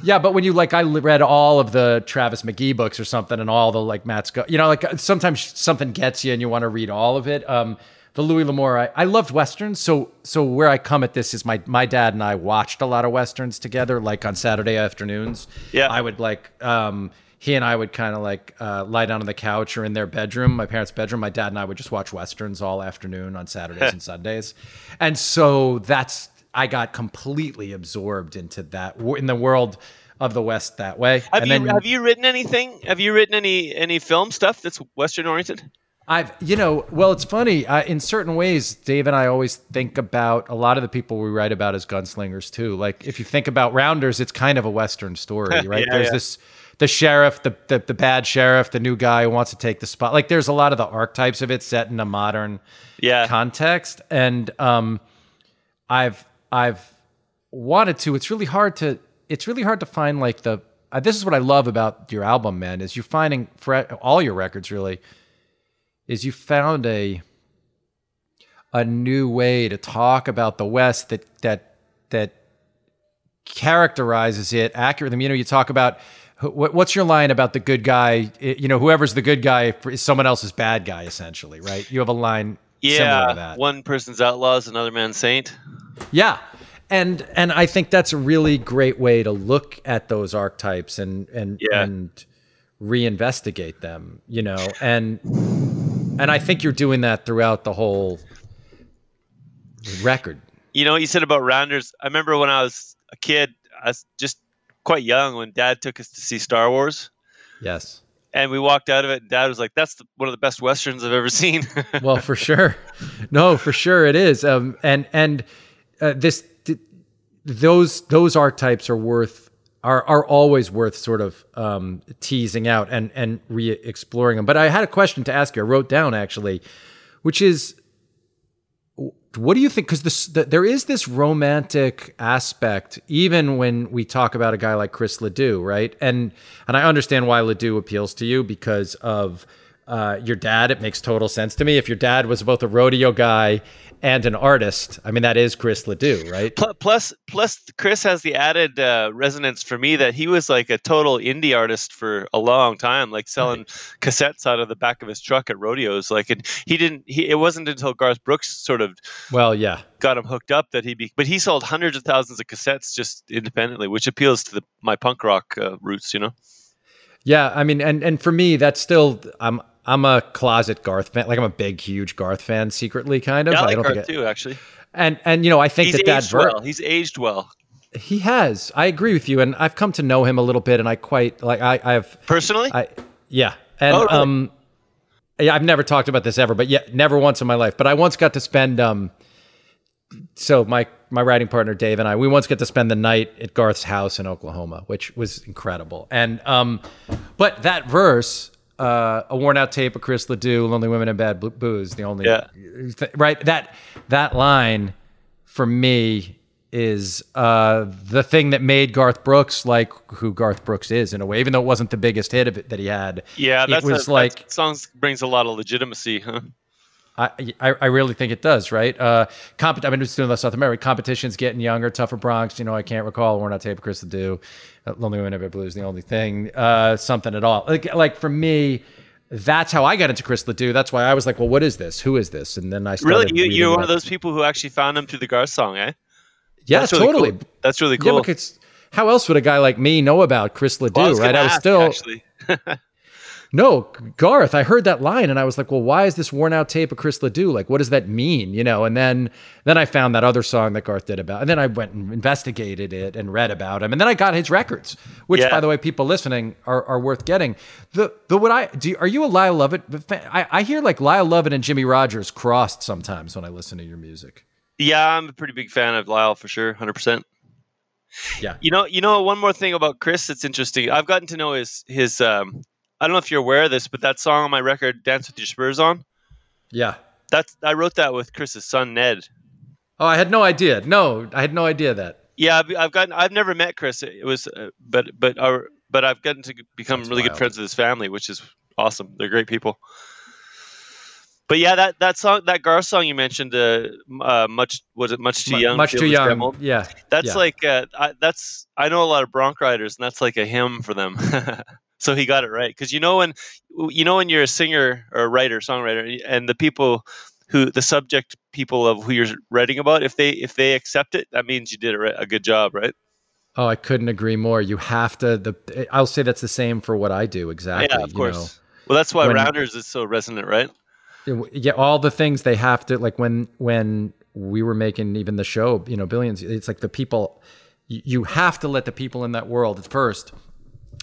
[SPEAKER 1] Yeah, but when you like, I read all of the Travis McGee books or something, and all the like Matt Scott. You know, like sometimes something gets you, and you want to read all of it. Um, the Louis L'Amour, I, I loved westerns. So, so where I come at this is my my dad and I watched a lot of westerns together, like on Saturday afternoons.
[SPEAKER 2] Yeah.
[SPEAKER 1] I would like. Um, he and I would kind of like uh, lie down on the couch or in their bedroom, my parents' bedroom. My dad and I would just watch westerns all afternoon on Saturdays and Sundays, and so that's I got completely absorbed into that in the world of the West that way.
[SPEAKER 2] Have
[SPEAKER 1] and
[SPEAKER 2] you
[SPEAKER 1] then
[SPEAKER 2] have you written anything? Have you written any any film stuff that's Western oriented?
[SPEAKER 1] I've, you know, well, it's funny. I, in certain ways, Dave and I always think about a lot of the people we write about as gunslingers too. Like if you think about Rounders, it's kind of a Western story, right?
[SPEAKER 2] Yeah,
[SPEAKER 1] there's
[SPEAKER 2] yeah.
[SPEAKER 1] this the sheriff, the, the the bad sheriff, the new guy who wants to take the spot. Like there's a lot of the archetypes of it set in a modern
[SPEAKER 2] Yeah.
[SPEAKER 1] context, and um, I've I've wanted to. It's really hard to. It's really hard to find like the. Uh, this is what I love about your album, man. Is you're finding for all your records really. Is you found a a new way to talk about the West that that that characterizes it accurately. You know, you talk about what's your line about the good guy? You know, whoever's the good guy is someone else's bad guy, essentially, right? You have a line similar to
[SPEAKER 2] Yeah.
[SPEAKER 1] that.
[SPEAKER 2] One person's outlaw is another man's saint.
[SPEAKER 1] Yeah. And and I think that's a really great way to look at those archetypes and and
[SPEAKER 2] Yeah.
[SPEAKER 1] and reinvestigate them, you know. And and I think you're doing that throughout the whole record.
[SPEAKER 2] You know what you said about rounders? I remember when I was a kid, I was just quite young when dad took us to see Star Wars.
[SPEAKER 1] Yes.
[SPEAKER 2] And we walked out of it, and dad was like, That's the, one of the best westerns I've ever seen.
[SPEAKER 1] Well, for sure. No, for sure it is. Um and and uh, this th- those those archetypes are worth are are always worth sort of um, teasing out and and re-exploring them. But I had a question to ask you. I wrote down actually, which is, what do you think? Because the, there is this romantic aspect, even when we talk about a guy like Chris Ledoux, right? And and I understand why Ledoux appeals to you because of uh, your dad. It makes total sense to me. If your dad was both a rodeo guy and an artist, I mean that is Chris Ledoux, right?
[SPEAKER 2] plus, Plus, Chris has the added uh, resonance for me that he was like a total indie artist for a long time, like selling cassettes out of the back of his truck at rodeos. Like, and he didn't. He, it wasn't until Garth Brooks sort of
[SPEAKER 1] Well, yeah.
[SPEAKER 2] got him hooked up that he. Be, but he sold hundreds of thousands of cassettes just independently, which appeals to the, my punk rock uh, roots. You know.
[SPEAKER 1] Yeah, I mean, and and for me, that's still I'm I'm a closet Garth fan. Like I'm a big, huge Garth fan, secretly, kind of.
[SPEAKER 2] Yeah, I like
[SPEAKER 1] don't
[SPEAKER 2] Garth
[SPEAKER 1] think I-
[SPEAKER 2] too. Actually,
[SPEAKER 1] and and you know, I think
[SPEAKER 2] he's
[SPEAKER 1] that that ver-
[SPEAKER 2] well. He's aged well.
[SPEAKER 1] he has. I agree with you, and I've come to know him a little bit, and I quite like I I've
[SPEAKER 2] Personally,
[SPEAKER 1] I yeah, and
[SPEAKER 2] Oh, really?
[SPEAKER 1] um, yeah, I've never talked about this ever, but yeah, never once in my life. But I once got to spend um, so my my writing partner Dave and I, we once got to spend the night at Garth's house in Oklahoma, which was incredible. And um, but that verse, uh, a worn out tape of Chris Ledoux, "Lonely Women and Bad Booze," the only
[SPEAKER 2] Yeah.
[SPEAKER 1] th- right that that line for me is uh, the thing that made Garth Brooks like who Garth Brooks is in a way, even though it wasn't the biggest hit of it that he had.
[SPEAKER 2] yeah, that's
[SPEAKER 1] it was
[SPEAKER 2] a,
[SPEAKER 1] like
[SPEAKER 2] songs brings a lot of legitimacy, huh?
[SPEAKER 1] I, I really think it does, right? Uh, compet- I've been just doing the South America competition's getting younger, tougher Bronx. You know, I can't recall. We're not tape Chris to do. Uh, Lonely Women Ever Blue is the only thing. Uh, something at all. Like like for me, that's how I got into Chris Ledoux. That's why I was like, well, what is this? Who is this? And then I started.
[SPEAKER 2] Really, you, you're one of those people who actually found him through the Garth song, eh?
[SPEAKER 1] Yeah,
[SPEAKER 2] That's really
[SPEAKER 1] totally.
[SPEAKER 2] cool. That's really
[SPEAKER 1] Yeah,
[SPEAKER 2] cool.
[SPEAKER 1] because how else would a guy like me know about Chris Ledoux?
[SPEAKER 2] Well,
[SPEAKER 1] right? I was
[SPEAKER 2] ask,
[SPEAKER 1] still
[SPEAKER 2] actually.
[SPEAKER 1] no Garth. I heard that line and I was like, well, why is this worn out tape of Chris Ledoux? Like, what does that mean? You know? And then then I found that other song that Garth did about, and then I went and investigated it and read about him, and then I got his records, which,
[SPEAKER 2] Yeah.
[SPEAKER 1] by the way, people listening are, are worth getting. The the what I do? Are you a Lyle Lovett fan? I, I hear like Lyle Lovett and Jimmy Rogers crossed sometimes when I listen to your music.
[SPEAKER 2] Yeah, I'm a pretty big fan of Lyle for sure, hundred percent.
[SPEAKER 1] Yeah.
[SPEAKER 2] You know, you know, one more thing about Chris that's interesting. I've gotten to know his his. Um, I don't know if you're aware of this, but that song on my record, "Dance with Your Spurs On,"
[SPEAKER 1] Yeah.
[SPEAKER 2] that's I wrote that with Chris's son Ned.
[SPEAKER 1] Oh, I had no idea. No, I had no idea that.
[SPEAKER 2] Yeah, I've, I've gotten. I've never met Chris. It was, uh, but but our, but I've gotten to become
[SPEAKER 1] That's
[SPEAKER 2] really good friends with his family, which is awesome. They're great people. But yeah, that that song, that Garth song you mentioned, uh, uh, much was it much too young?
[SPEAKER 1] Much too young. Yeah.
[SPEAKER 2] That's
[SPEAKER 1] Yeah.
[SPEAKER 2] like uh, I, that's I know a lot of Bronc riders, and that's like a hymn for them. so he got it right because you know when you know when you're a singer or a writer, songwriter, and the people who the subject people of who you're writing about, if they if they accept it, that means you did a, a good job, right?
[SPEAKER 1] Oh, I couldn't agree more. You have to. The eh, I'll say that's the same for what I do. Exactly.
[SPEAKER 2] yeah, of course. Well, that's why
[SPEAKER 1] when-
[SPEAKER 2] Rounders is so resonant, right?
[SPEAKER 1] yeah, all the things they have to like when when we were making even the show, you know, billions. It's like the people. You you have to let the people in that world at first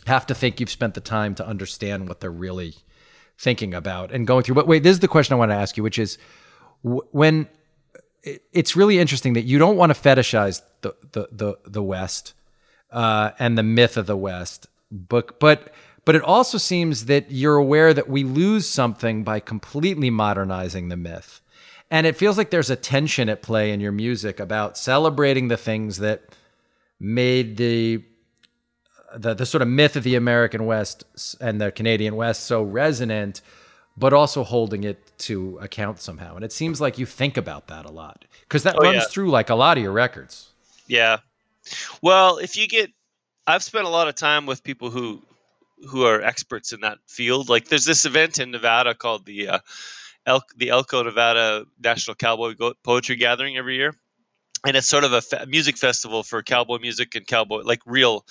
[SPEAKER 1] have to think you've spent the time to understand what they're really thinking about and going through. But wait, this is the question I want to ask you, which is when it's really interesting that you don't want to fetishize the the the, the West uh, and the myth of the West, but but but it also seems that you're aware that we lose something by completely modernizing the myth. And it feels like there's a tension at play in your music about celebrating the things that made the the, the sort of myth of the American West and the Canadian West so resonant, but also holding it to account somehow. And it seems like you think about that a lot because that oh, runs yeah. through like a lot of your records.
[SPEAKER 2] Yeah. Well, if you get, I've spent a lot of time with people who who are experts in that field. Like, there's this event in Nevada called the uh, El- the Elko Nevada National Cowboy Poetry Gathering every year, and it's sort of a fe- music festival for cowboy music and cowboy like real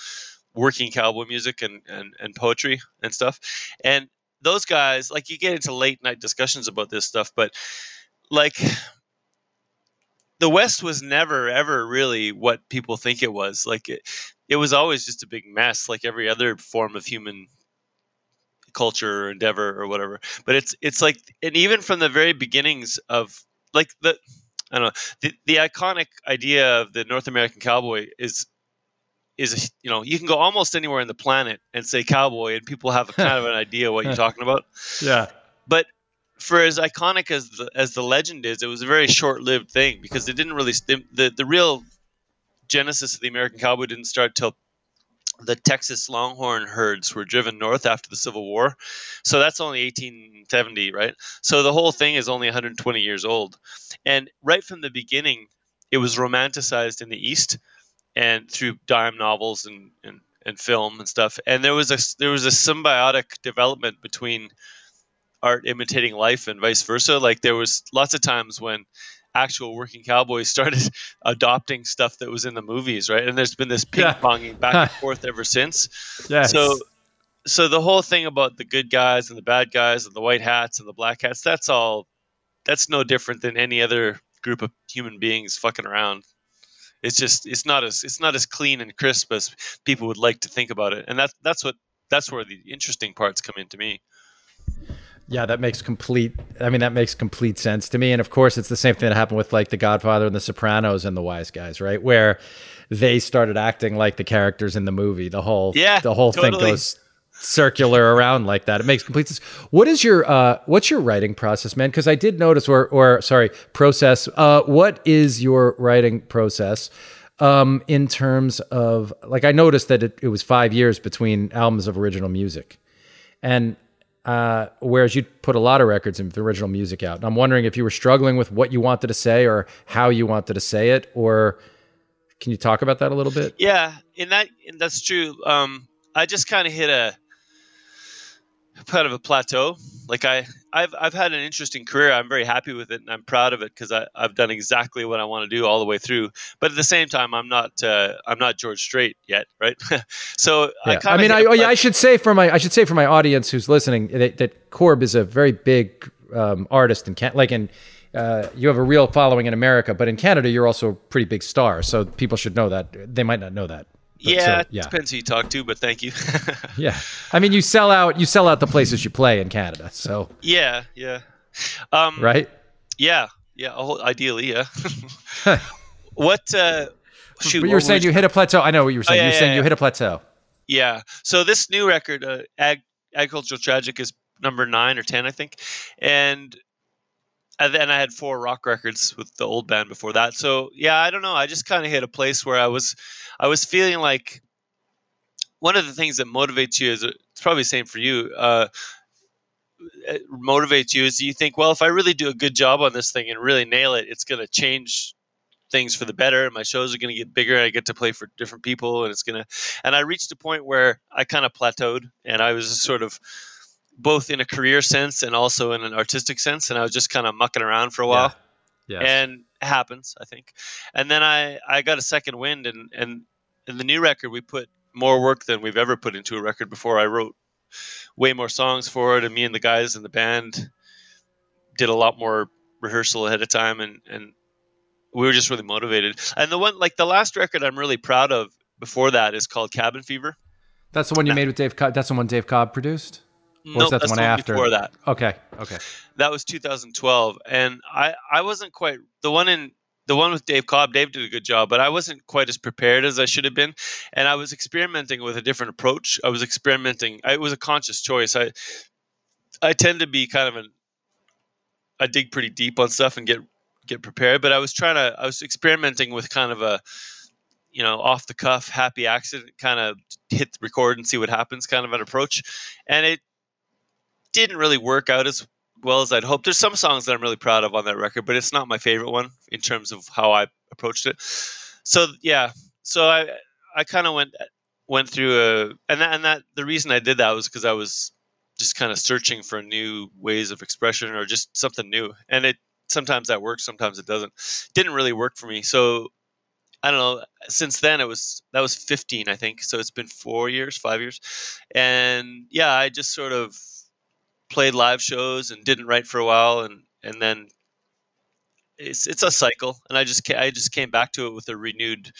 [SPEAKER 2] working cowboy music and, and and poetry and stuff. And those guys, like, you get into late night discussions about this stuff, but like the West was never ever really what people think it was. Like it, it was always just a big mess, like every other form of human culture or endeavor or whatever. But it's it's like, and even from the very beginnings of like the I don't know the the iconic idea of the North American cowboy is is you know you can go almost anywhere in the planet and say cowboy and people have a kind of an idea what you're talking about.
[SPEAKER 1] Yeah.
[SPEAKER 2] But for as iconic as the as the legend is, it was a very short-lived thing because it didn't really the the, the real genesis of the American cowboy didn't start till the Texas Longhorn herds were driven north after the Civil War. So that's only 1870, right? So the whole thing is only 120 years old. And right from the beginning, it was romanticized in the East and through dime novels and, and, and film and stuff. And there was a there was a symbiotic development between art imitating life and vice versa. Like there was lots of times when actual working cowboys started adopting stuff that was in the movies, right? And there's been this ping ponging back and forth ever since.
[SPEAKER 1] Yes.
[SPEAKER 2] So so the whole thing about the good guys and the bad guys and the white hats and the black hats, that's all that's no different than any other group of human beings fucking around. It's just it's not as it's not as clean and crisp as people would like to think about it. And that's that's what that's where the interesting parts come into me.
[SPEAKER 1] Yeah, that makes complete. I mean, that makes complete sense to me. And of course, it's the same thing that happened with like The Godfather and The Sopranos and The Wise Guys, right? Where they started acting like the characters in the movie. The whole yeah, the whole totally. thing goes circular around like that. It makes complete sense. What is your uh, what's your writing process, man? Because I did notice, or or sorry, process. Uh, what is your writing process? Um, in terms of like, I noticed that it, it was five years between albums of original music, and uh, whereas you put a lot of records of original music out. And I'm wondering if you were struggling with what you wanted to say or how you wanted to say it, or can you talk about that a little bit?
[SPEAKER 2] Yeah, in that that's true. Um, I just kind of hit a kind of a plateau. Like I, I've I've had an interesting career. I'm very happy with it, and I'm proud of it because I've done exactly what I want to do all the way through. But at the same time, I'm not uh, I'm not George Strait yet, right? so
[SPEAKER 1] yeah. I, I mean, I, oh, yeah, I should say for my I should say for my audience who's listening that, that Corb is a very big um, artist in can like in. Uh, you have a real following in America, but in Canada, you're also a pretty big star. So people should know that. They might not know that.
[SPEAKER 2] But yeah, so, yeah, depends who you talk to, but thank you.
[SPEAKER 1] yeah, I mean, you sell out. You sell out the places you play in Canada. So
[SPEAKER 2] yeah, yeah, um,
[SPEAKER 1] right.
[SPEAKER 2] Yeah, yeah. Ideally, yeah. what? Uh,
[SPEAKER 1] shoot, but you were saying you hit a plateau. I know what you were saying. Oh, yeah, you were yeah, saying yeah. you hit a plateau.
[SPEAKER 2] Yeah. So this new record, uh, Ag- Agricultural Tragic, is number nine or ten, I think, and and then I had four rock records with the old band before that. So yeah, I don't know. I just kind of hit a place where I was, I was feeling like one of the things that motivates you is it's probably the same for you. Uh, motivates you is you think, well, if I really do a good job on this thing and really nail it, it's going to change things for the better. My shows are going to get bigger. I get to play for different people, and it's going to. And I reached a point where I kind of plateaued, and I was sort of both in a career sense and also in an artistic sense. And I was just kind of mucking around for a while. Yeah. Yes. And it happens, I think. And then I, I got a second wind and, and in the new record we put more work than we've ever put into a record before. I wrote way more songs for it and me and the guys in the band did a lot more rehearsal ahead of time and, and we were just really motivated. And the one like the last record I'm really proud of before that is called Cabin Fever.
[SPEAKER 1] That's the one you made with Dave Cobb. That's the one Dave Cobb produced?
[SPEAKER 2] No,
[SPEAKER 1] that the
[SPEAKER 2] that's
[SPEAKER 1] one
[SPEAKER 2] the one
[SPEAKER 1] after?
[SPEAKER 2] before that.
[SPEAKER 1] Okay, okay.
[SPEAKER 2] That was 2012, and I I wasn't quite the one in the one with Dave Cobb. Dave did a good job, but I wasn't quite as prepared as I should have been, and I was experimenting with a different approach. I was experimenting. I, it was a conscious choice. I I tend to be kind of an I dig pretty deep on stuff and get get prepared, but I was trying to I was experimenting with kind of a you know off the cuff happy accident kind of hit record and see what happens kind of an approach and it didn't really work out as well as I'd hoped. There's some songs that I'm really proud of on that record, but it's not my favorite one in terms of how I approached it. So yeah, so I I kind of went went through a and that, and that the reason I did that was because I was just kind of searching for new ways of expression or just something new, and it sometimes that works, sometimes it doesn't. Didn't really work for me, so I don't know. Since then, it was that was 15, I think. So it's been four years, five years, and yeah, I just sort of played live shows and didn't write for a while, and and then it's it's a cycle, and I just I just came back to it with a renewed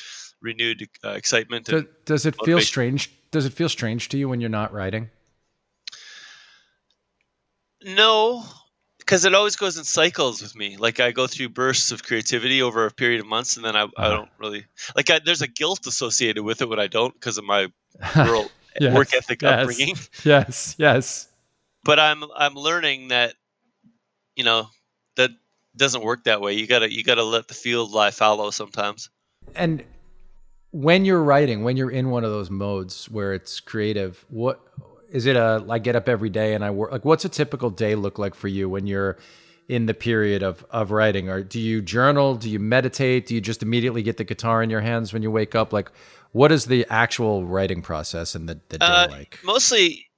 [SPEAKER 2] renewed uh, excitement.
[SPEAKER 1] Does, does it feel strange? Does it feel strange to you when you're not writing?
[SPEAKER 2] no, because it always goes in cycles with me. Like I go through bursts of creativity over a period of months, and then I, I
[SPEAKER 1] Uh-huh.
[SPEAKER 2] don't really like. I, there's a guilt associated with it when I don't because of my rural
[SPEAKER 1] Yes,
[SPEAKER 2] work ethic
[SPEAKER 1] yes.
[SPEAKER 2] upbringing.
[SPEAKER 1] Yes, yes.
[SPEAKER 2] But I'm I'm learning that you know that doesn't work that way. You gotta you gotta let the field lie fallow sometimes.
[SPEAKER 1] And when you're writing, when you're in one of those modes where it's creative, what is it a I get up every day and I work like what's a typical day look like for you when you're in the period of of writing or do you journal, do you meditate, do you just immediately get the guitar in your hands when you wake up like what is the actual writing process and the, the day
[SPEAKER 2] Uh,
[SPEAKER 1] like?
[SPEAKER 2] Mostly,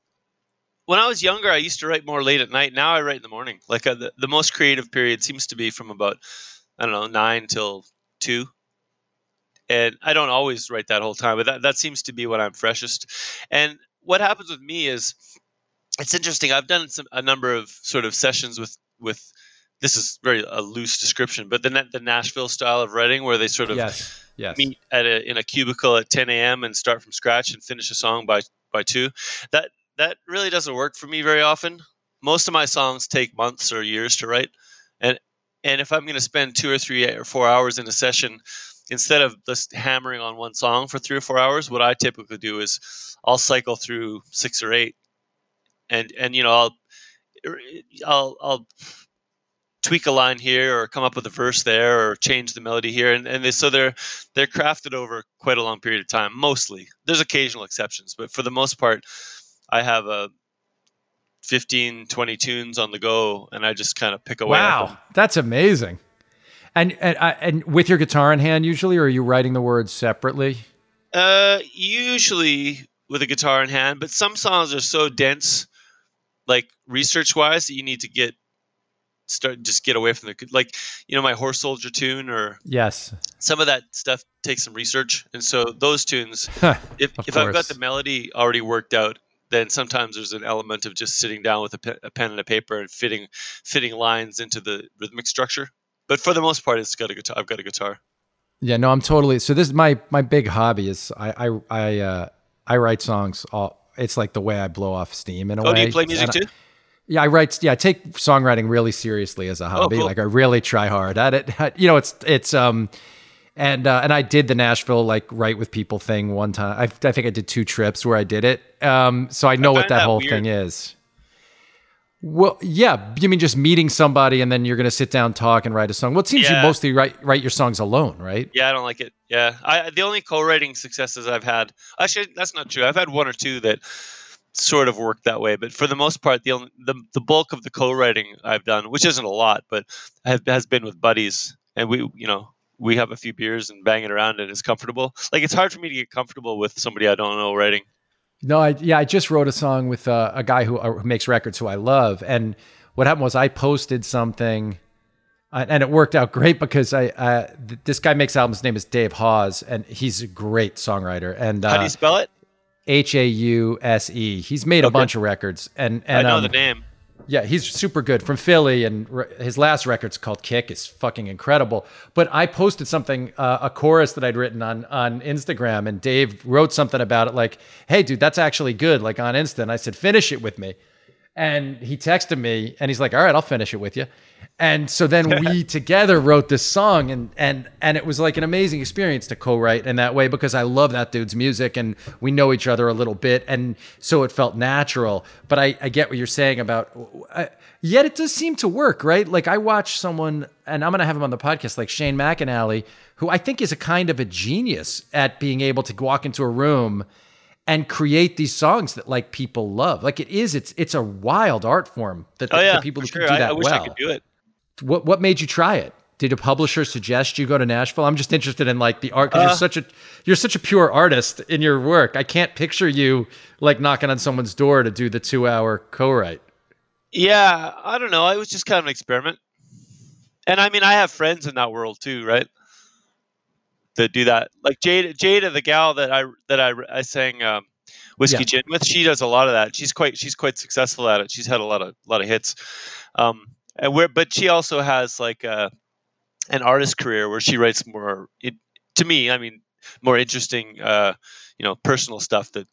[SPEAKER 2] when I was younger, I used to write more late at night. Now I write in the morning. Like uh, the the most creative period seems to be from about I don't know nine till two. And I don't always write that whole time, but that, that seems to be when I'm freshest. And what happens with me is it's interesting. I've done some a number of sort of sessions with with this is very a loose description, but the the Nashville style of writing where they sort of
[SPEAKER 1] Yes. Yes.
[SPEAKER 2] meet at a in a cubicle at 10 a.m. and start from scratch and finish a song by by two. That that really doesn't work for me very often. Most of my songs take months or years to write, and and if I'm going to spend two or three or four hours in a session, instead of just hammering on one song for three or four hours, what I typically do is I'll cycle through six or eight, and and you know I'll er, I'll I'll tweak a line here or come up with a verse there or change the melody here and, and they, so they're they're crafted over quite a long period of time mostly there's occasional exceptions but for the most part i have a 15 20 tunes on the go and i just kind of pick away
[SPEAKER 1] Wow, that's amazing. And and and with your guitar in hand usually, or are you writing the words separately?
[SPEAKER 2] uh usually with a guitar in hand but some songs are so dense like research wise that you need to get start just get away from the like you know my horse soldier tune or
[SPEAKER 1] Yes.
[SPEAKER 2] some of that stuff takes some research and so those tunes if, if I've got the melody already worked out, then sometimes there's an element of just sitting down with a, pe- a pen and a paper and fitting fitting lines into the rhythmic structure. But for the most part, it's got a guitar. I've got a guitar.
[SPEAKER 1] Yeah, no, I'm totally. So this is my my big hobby is I I I uh, I write songs. All it's like the way I blow off steam in a
[SPEAKER 2] Oh,
[SPEAKER 1] way.
[SPEAKER 2] do you play music too?
[SPEAKER 1] yeah, I write. Yeah, I take songwriting really seriously as a hobby.
[SPEAKER 2] Oh, cool.
[SPEAKER 1] Like I really try hard at it. You know, it's it's um, and uh, and I did the Nashville like write with people thing one time. I, I think I did two trips where I did it. Um, so I know what that
[SPEAKER 2] that
[SPEAKER 1] whole
[SPEAKER 2] weird.
[SPEAKER 1] thing is. Well, yeah, you mean just meeting somebody and then you're gonna sit down, talk, and write a song. Well, it seems you mostly write write your songs alone, right?
[SPEAKER 2] Yeah, I don't like it. Yeah, I the only co-writing successes I've had. Actually, that's not true. I've had one or two that sort of worked that way, but for the most part, the only, the the bulk of the co-writing I've done, which isn't a lot, but have, has been with buddies, and we you know we have a few beers and bang it around, and it's comfortable. Like it's hard for me to get comfortable with somebody I don't know writing.
[SPEAKER 1] No, I yeah, I just wrote a song with uh, a guy who, uh, who makes records who I love, and what happened was I posted something, uh, and it worked out great because I uh, th- this guy makes albums. His name is Dave Hawes, and he's a great songwriter. And
[SPEAKER 2] How do
[SPEAKER 1] uh,
[SPEAKER 2] you spell it?
[SPEAKER 1] H A U S E. He's made a bunch of records, and and
[SPEAKER 2] I know
[SPEAKER 1] um,
[SPEAKER 2] the name.
[SPEAKER 1] Yeah, he's super good from Philly, and r- his last record's called "Kick" is fucking incredible. But I posted something, uh, a chorus that I'd written on on Instagram, and Dave wrote something about it, like, "Hey, dude, that's actually good." Like on Insta, and I said, "Finish it with me," And he texted me and he's like, all right, I'll finish it with you. And so then we together wrote this song and and and it was like an amazing experience to co-write in that way because I love that dude's music and we know each other a little bit and so it felt natural. But I, I get what you're saying about uh, yet it does seem to work, right? Like I watch someone and I'm gonna have him on the podcast like Shane McAnally, who I think is a kind of a genius at being able to walk into a room and create these songs that like people love. Like it is, it's it's a wild art form that the,
[SPEAKER 2] oh, yeah,
[SPEAKER 1] the people who
[SPEAKER 2] sure.
[SPEAKER 1] can do that
[SPEAKER 2] I, I wish
[SPEAKER 1] well.
[SPEAKER 2] I could do it.
[SPEAKER 1] What what made you try it? Did a publisher suggest you go to Nashville? I'm just interested in like the art because uh, you're such a you're such a pure artist in your work. I can't picture you like knocking on someone's door to do the two hour co-write.
[SPEAKER 2] Yeah, I don't know. It was just kind of an experiment, and I mean, I have friends in that world too, right? That do that. Like Jada, Jada, the gal that I that I, I sang um, whiskey yeah. gin with, she does a lot of that. She's quite she's quite successful at it. She's had a lot of a lot of hits. Um, and where but she also has like a, uh, an artist career where she writes more it, to me i mean more interesting uh you know personal stuff that,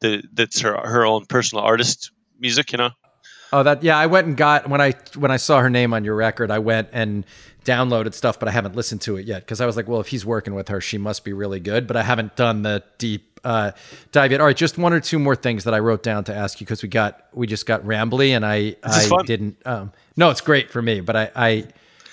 [SPEAKER 2] that that's her her own personal artist music you know
[SPEAKER 1] oh that yeah i went and got when i when i saw her name on your record i went and downloaded stuff but i haven't listened to it yet because i was like well if he's working with her she must be really good but i haven't done the deep uh, dive yet. All right, just one or two more things that I wrote down to ask you because we got we just got rambly and I I didn't. Um, no, it's great for me, but I I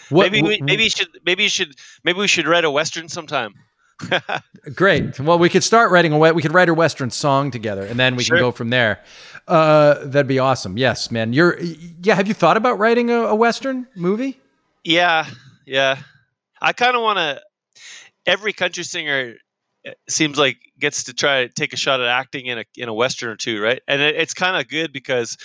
[SPEAKER 2] what, maybe we, maybe you should maybe you should maybe we should write a western sometime.
[SPEAKER 1] Great. Well, we could start writing a we could write a western song together, and then we sure. can go from there. Uh, that'd be awesome. Yes, man. You're yeah. Have you thought about writing a, a western movie?
[SPEAKER 2] Yeah, yeah. I kind of want to. Every country singer seems like gets to try to take a shot at acting in a in a western or two, right? And it, it's kind of good because,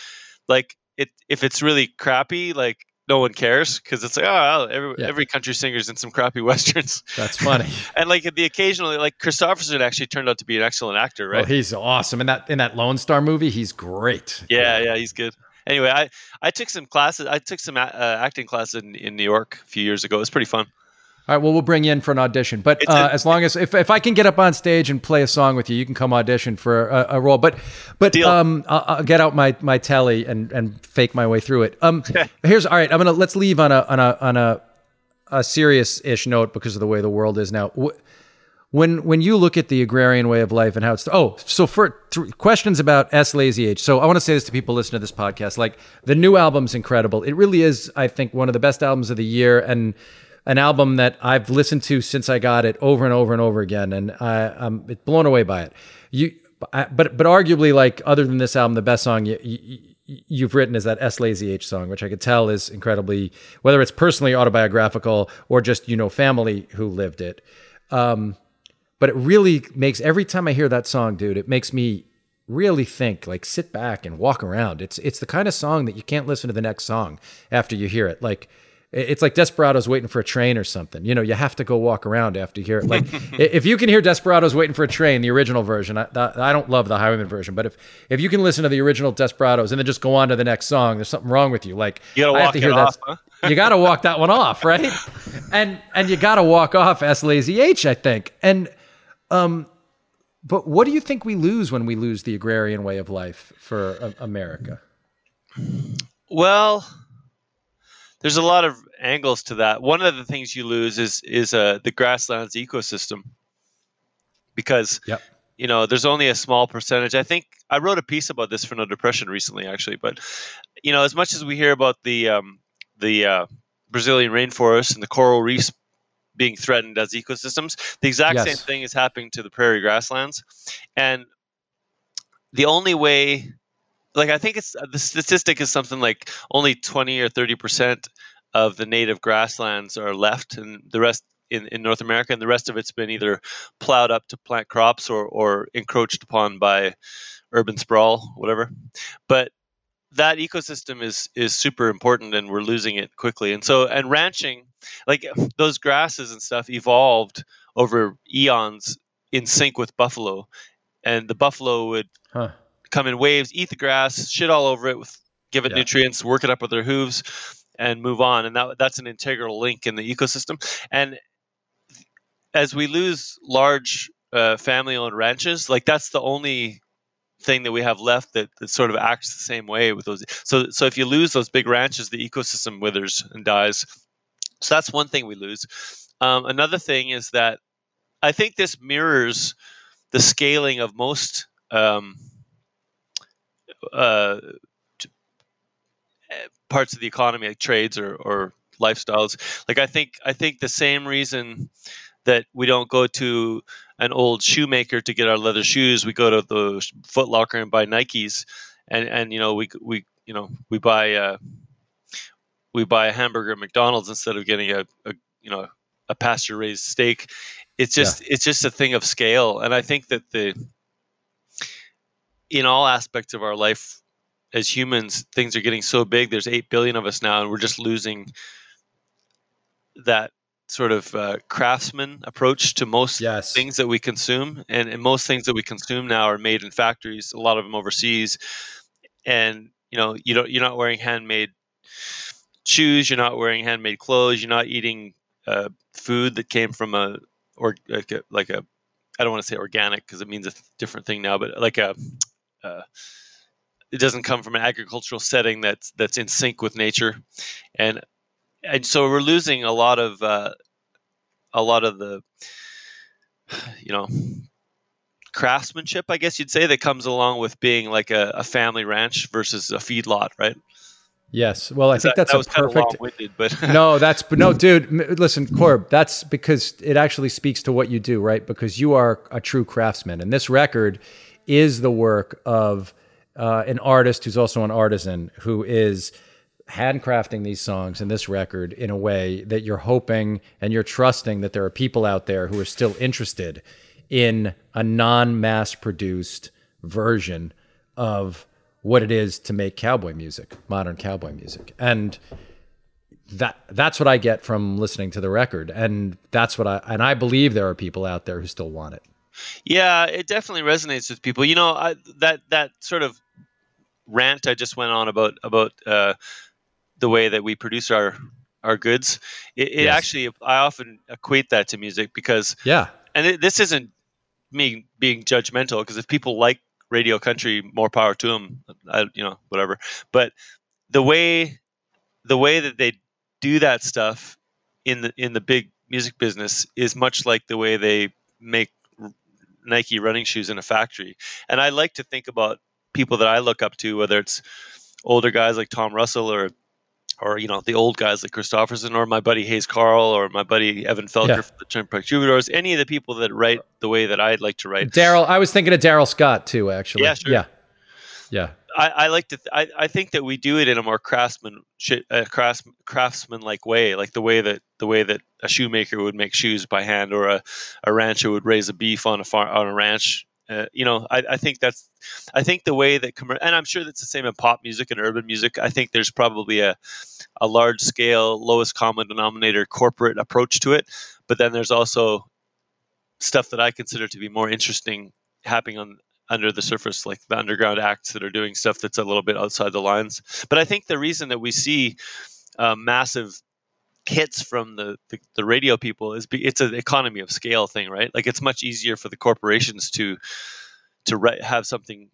[SPEAKER 2] like, it if it's really crappy, like no one cares because it's like oh every, yeah. every country singer's in some crappy westerns.
[SPEAKER 1] That's funny.
[SPEAKER 2] and like the occasionally like Kristofferson actually turned out to be an excellent actor, right?
[SPEAKER 1] Oh, he's awesome in that in that Lone Star movie. He's great.
[SPEAKER 2] Yeah, yeah, he's good. Anyway, I I took some classes. I took some uh, acting classes in, in New York a few years ago. It was pretty fun.
[SPEAKER 1] All right, well, we'll bring you in for an audition. But uh, a, as long as if, if I can get up on stage and play a song with you, you can come audition for a, a role. But but um, I'll, I'll, get out my my telly and and fake my way through it. Um, here's all right. I'm gonna let's leave on a on a on a a serious ish note because of the way the world is now. When when you look at the agrarian way of life and how it's oh so for th- questions about S Lazy H. So I want to say this to people listening to this podcast. Like the new album's incredible. It really is. I think one of the best albums of the year and an album that I've listened to since I got it over and over and over again, and I, I'm blown away by it. You, but but arguably, like other than this album, the best song you, you, have written is that S Lazy H song, which I could tell is incredibly, whether it's personally autobiographical or just you know family who lived it. Um, but it really makes every time I hear that song, dude, it makes me really think like sit back and walk around it's it's the kind of song that you can't listen to the next song after you hear it like it's like Desperados waiting for a train or something. You know, you have to go walk around after you hear it. Like if you can hear Desperados waiting for a train, the original version, I, I don't love the Highwayman version, but if if you can listen to the original Desperados and then just go on to the next song, there's something wrong with you. Like
[SPEAKER 2] you gotta I have to hear that. Off, huh?
[SPEAKER 1] you got to walk that one off, right? And and you got to walk off S Lazy H, I think. And um, but what do you think we lose when we lose the agrarian way of life for uh, America?
[SPEAKER 2] Well there's a lot of angles to that. One of the things you lose is is uh, the grasslands ecosystem because yep. you know there's only a small percentage. I think I wrote a piece about this for No Depression recently, actually. But you know, as much as we hear about the um, the uh, Brazilian rainforest and the coral reefs being threatened as ecosystems, the exact yes. same thing is happening to the prairie grasslands, and the only way like I think it's uh, the statistic is something like only 20 or 30 percent of the native grasslands are left, and the rest in, in North America, and the rest of it's been either plowed up to plant crops or or encroached upon by urban sprawl, whatever. But that ecosystem is is super important, and we're losing it quickly. And so, and ranching, like those grasses and stuff, evolved over eons in sync with buffalo, and the buffalo would. Huh come in waves, eat the grass, shit all over it, with, give it yeah. nutrients, work it up with their hooves, and move on. And that that's an integral link in the ecosystem. And as we lose large uh, family-owned ranches, like that's the only thing that we have left that, that sort of acts the same way with those. So so if you lose those big ranches, the ecosystem withers and dies. So that's one thing we lose. Um, another thing is that I think this mirrors the scaling of most um, uh, parts of the economy, like trades or, or lifestyles. Like I think I think the same reason that we don't go to an old shoemaker to get our leather shoes, we go to the Foot Locker and buy Nikes, and and you know we we you know we buy uh, we buy a hamburger at McDonald's instead of getting a, a you know a pasture raised steak. It's just yeah. it's just a thing of scale, and I think that the in all aspects of our life as humans, things are getting so big. There's eight billion of us now, and we're just losing that sort of uh, craftsman approach to most yes. things that we consume. And, and, most things that we consume now are made in factories. A lot of them overseas, and you know, you don't you're not wearing handmade shoes. You're not wearing handmade clothes. You're not eating uh, food that came from a or like a, like a I don't want to say organic because it means a different thing now, but like a uh, it doesn't come from an agricultural setting that's that's in sync with nature, and and so we're losing a lot of uh, a lot of the you know craftsmanship, I guess you'd say, that comes along with being like a, a family ranch versus a feedlot, right?
[SPEAKER 1] Yes. Well, I think
[SPEAKER 2] that,
[SPEAKER 1] that's
[SPEAKER 2] that
[SPEAKER 1] a perfect.
[SPEAKER 2] but
[SPEAKER 1] no, that's no, dude. Listen, Corb. That's because it actually speaks to what you do, right? Because you are a true craftsman, and this record is the work of uh, an artist who's also an artisan who is handcrafting these songs and this record in a way that you're hoping and you're trusting that there are people out there who are still interested in a non-mass produced version of what it is to make cowboy music, modern cowboy music. And that that's what I get from listening to the record and that's what I and I believe there are people out there who still want it.
[SPEAKER 2] Yeah, it definitely resonates with people. You know, I, that that sort of rant I just went on about about uh, the way that we produce our our goods. It, it yes. actually, I often equate that to music because
[SPEAKER 1] yeah,
[SPEAKER 2] and it, this isn't me being judgmental because if people like radio country, more power to them. I, you know, whatever. But the way the way that they do that stuff in the in the big music business is much like the way they make Nike running shoes in a factory. And I like to think about people that I look up to, whether it's older guys like Tom Russell or or you know the old guys like Kristofferson or my buddy Hayes Carl or my buddy Evan Felker yeah. from the Turnpike Troubadours, any of the people that write the way that I'd like to write.
[SPEAKER 1] Daryl, I was thinking of Daryl Scott too, actually.
[SPEAKER 2] Yeah, sure.
[SPEAKER 1] Yeah, yeah.
[SPEAKER 2] I, I like to. Th- I, I think that we do it in a more craftsman, uh, crafts, craftsman like way, like the way that the way that a shoemaker would make shoes by hand, or a, a rancher would raise a beef on a farm on a ranch. Uh, you know, I, I think that's. I think the way that commer- and I'm sure that's the same in pop music and urban music. I think there's probably a a large scale, lowest common denominator corporate approach to it, but then there's also stuff that I consider to be more interesting happening on under the surface, like the underground acts that are doing stuff that's a little bit outside the lines. But I think the reason that we see uh, massive hits from the, the, the radio people is be, it's an economy of scale thing, right? Like it's much easier for the corporations to to re- have something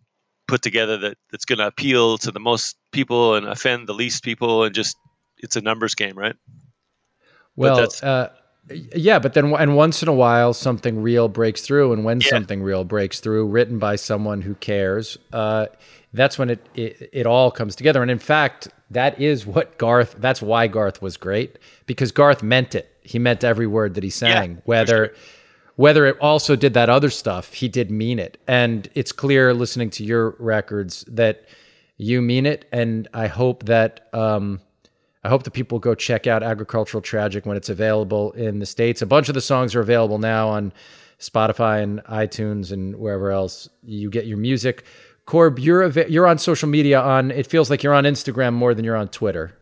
[SPEAKER 2] put together that that's going to appeal to the most people and offend the least people, and just it's a numbers game, right?
[SPEAKER 1] Well, uh, yeah, but then and once in a while something real breaks through, and when yeah. something real breaks through, written by someone who cares, uh, that's when it, it it all comes together. And in fact, that is what Garth. That's why Garth was great because Garth meant it. He meant every word that he sang, yeah, whether. Sure. Whether it also did that other stuff, he did mean it. And it's clear listening to your records that you mean it. And I hope that um, I hope that people go check out Agricultural Tragic when it's available in the States. A bunch of the songs are available now on Spotify and iTunes and wherever else you get your music. Corb, you're av- you're on social media on it feels like you're on Instagram more than you're on Twitter.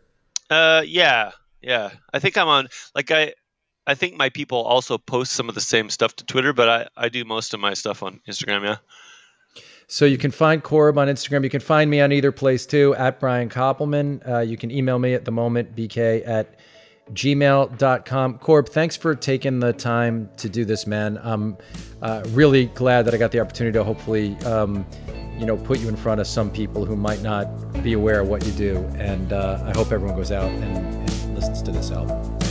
[SPEAKER 2] Uh yeah. Yeah. I think I'm on like I I think my people also post some of the same stuff to Twitter, but I I do most of my stuff on Instagram, yeah.
[SPEAKER 1] So you can find Corb on Instagram. You can find me on either place too, at Brian Koppelman. Uh, you can email me at the moment, bk at gmail.com. Corb, thanks for taking the time to do this, man. I'm uh, really glad that I got the opportunity to hopefully um, you know, put you in front of some people who might not be aware of what you do. And uh, I hope everyone goes out and, and listens to this album.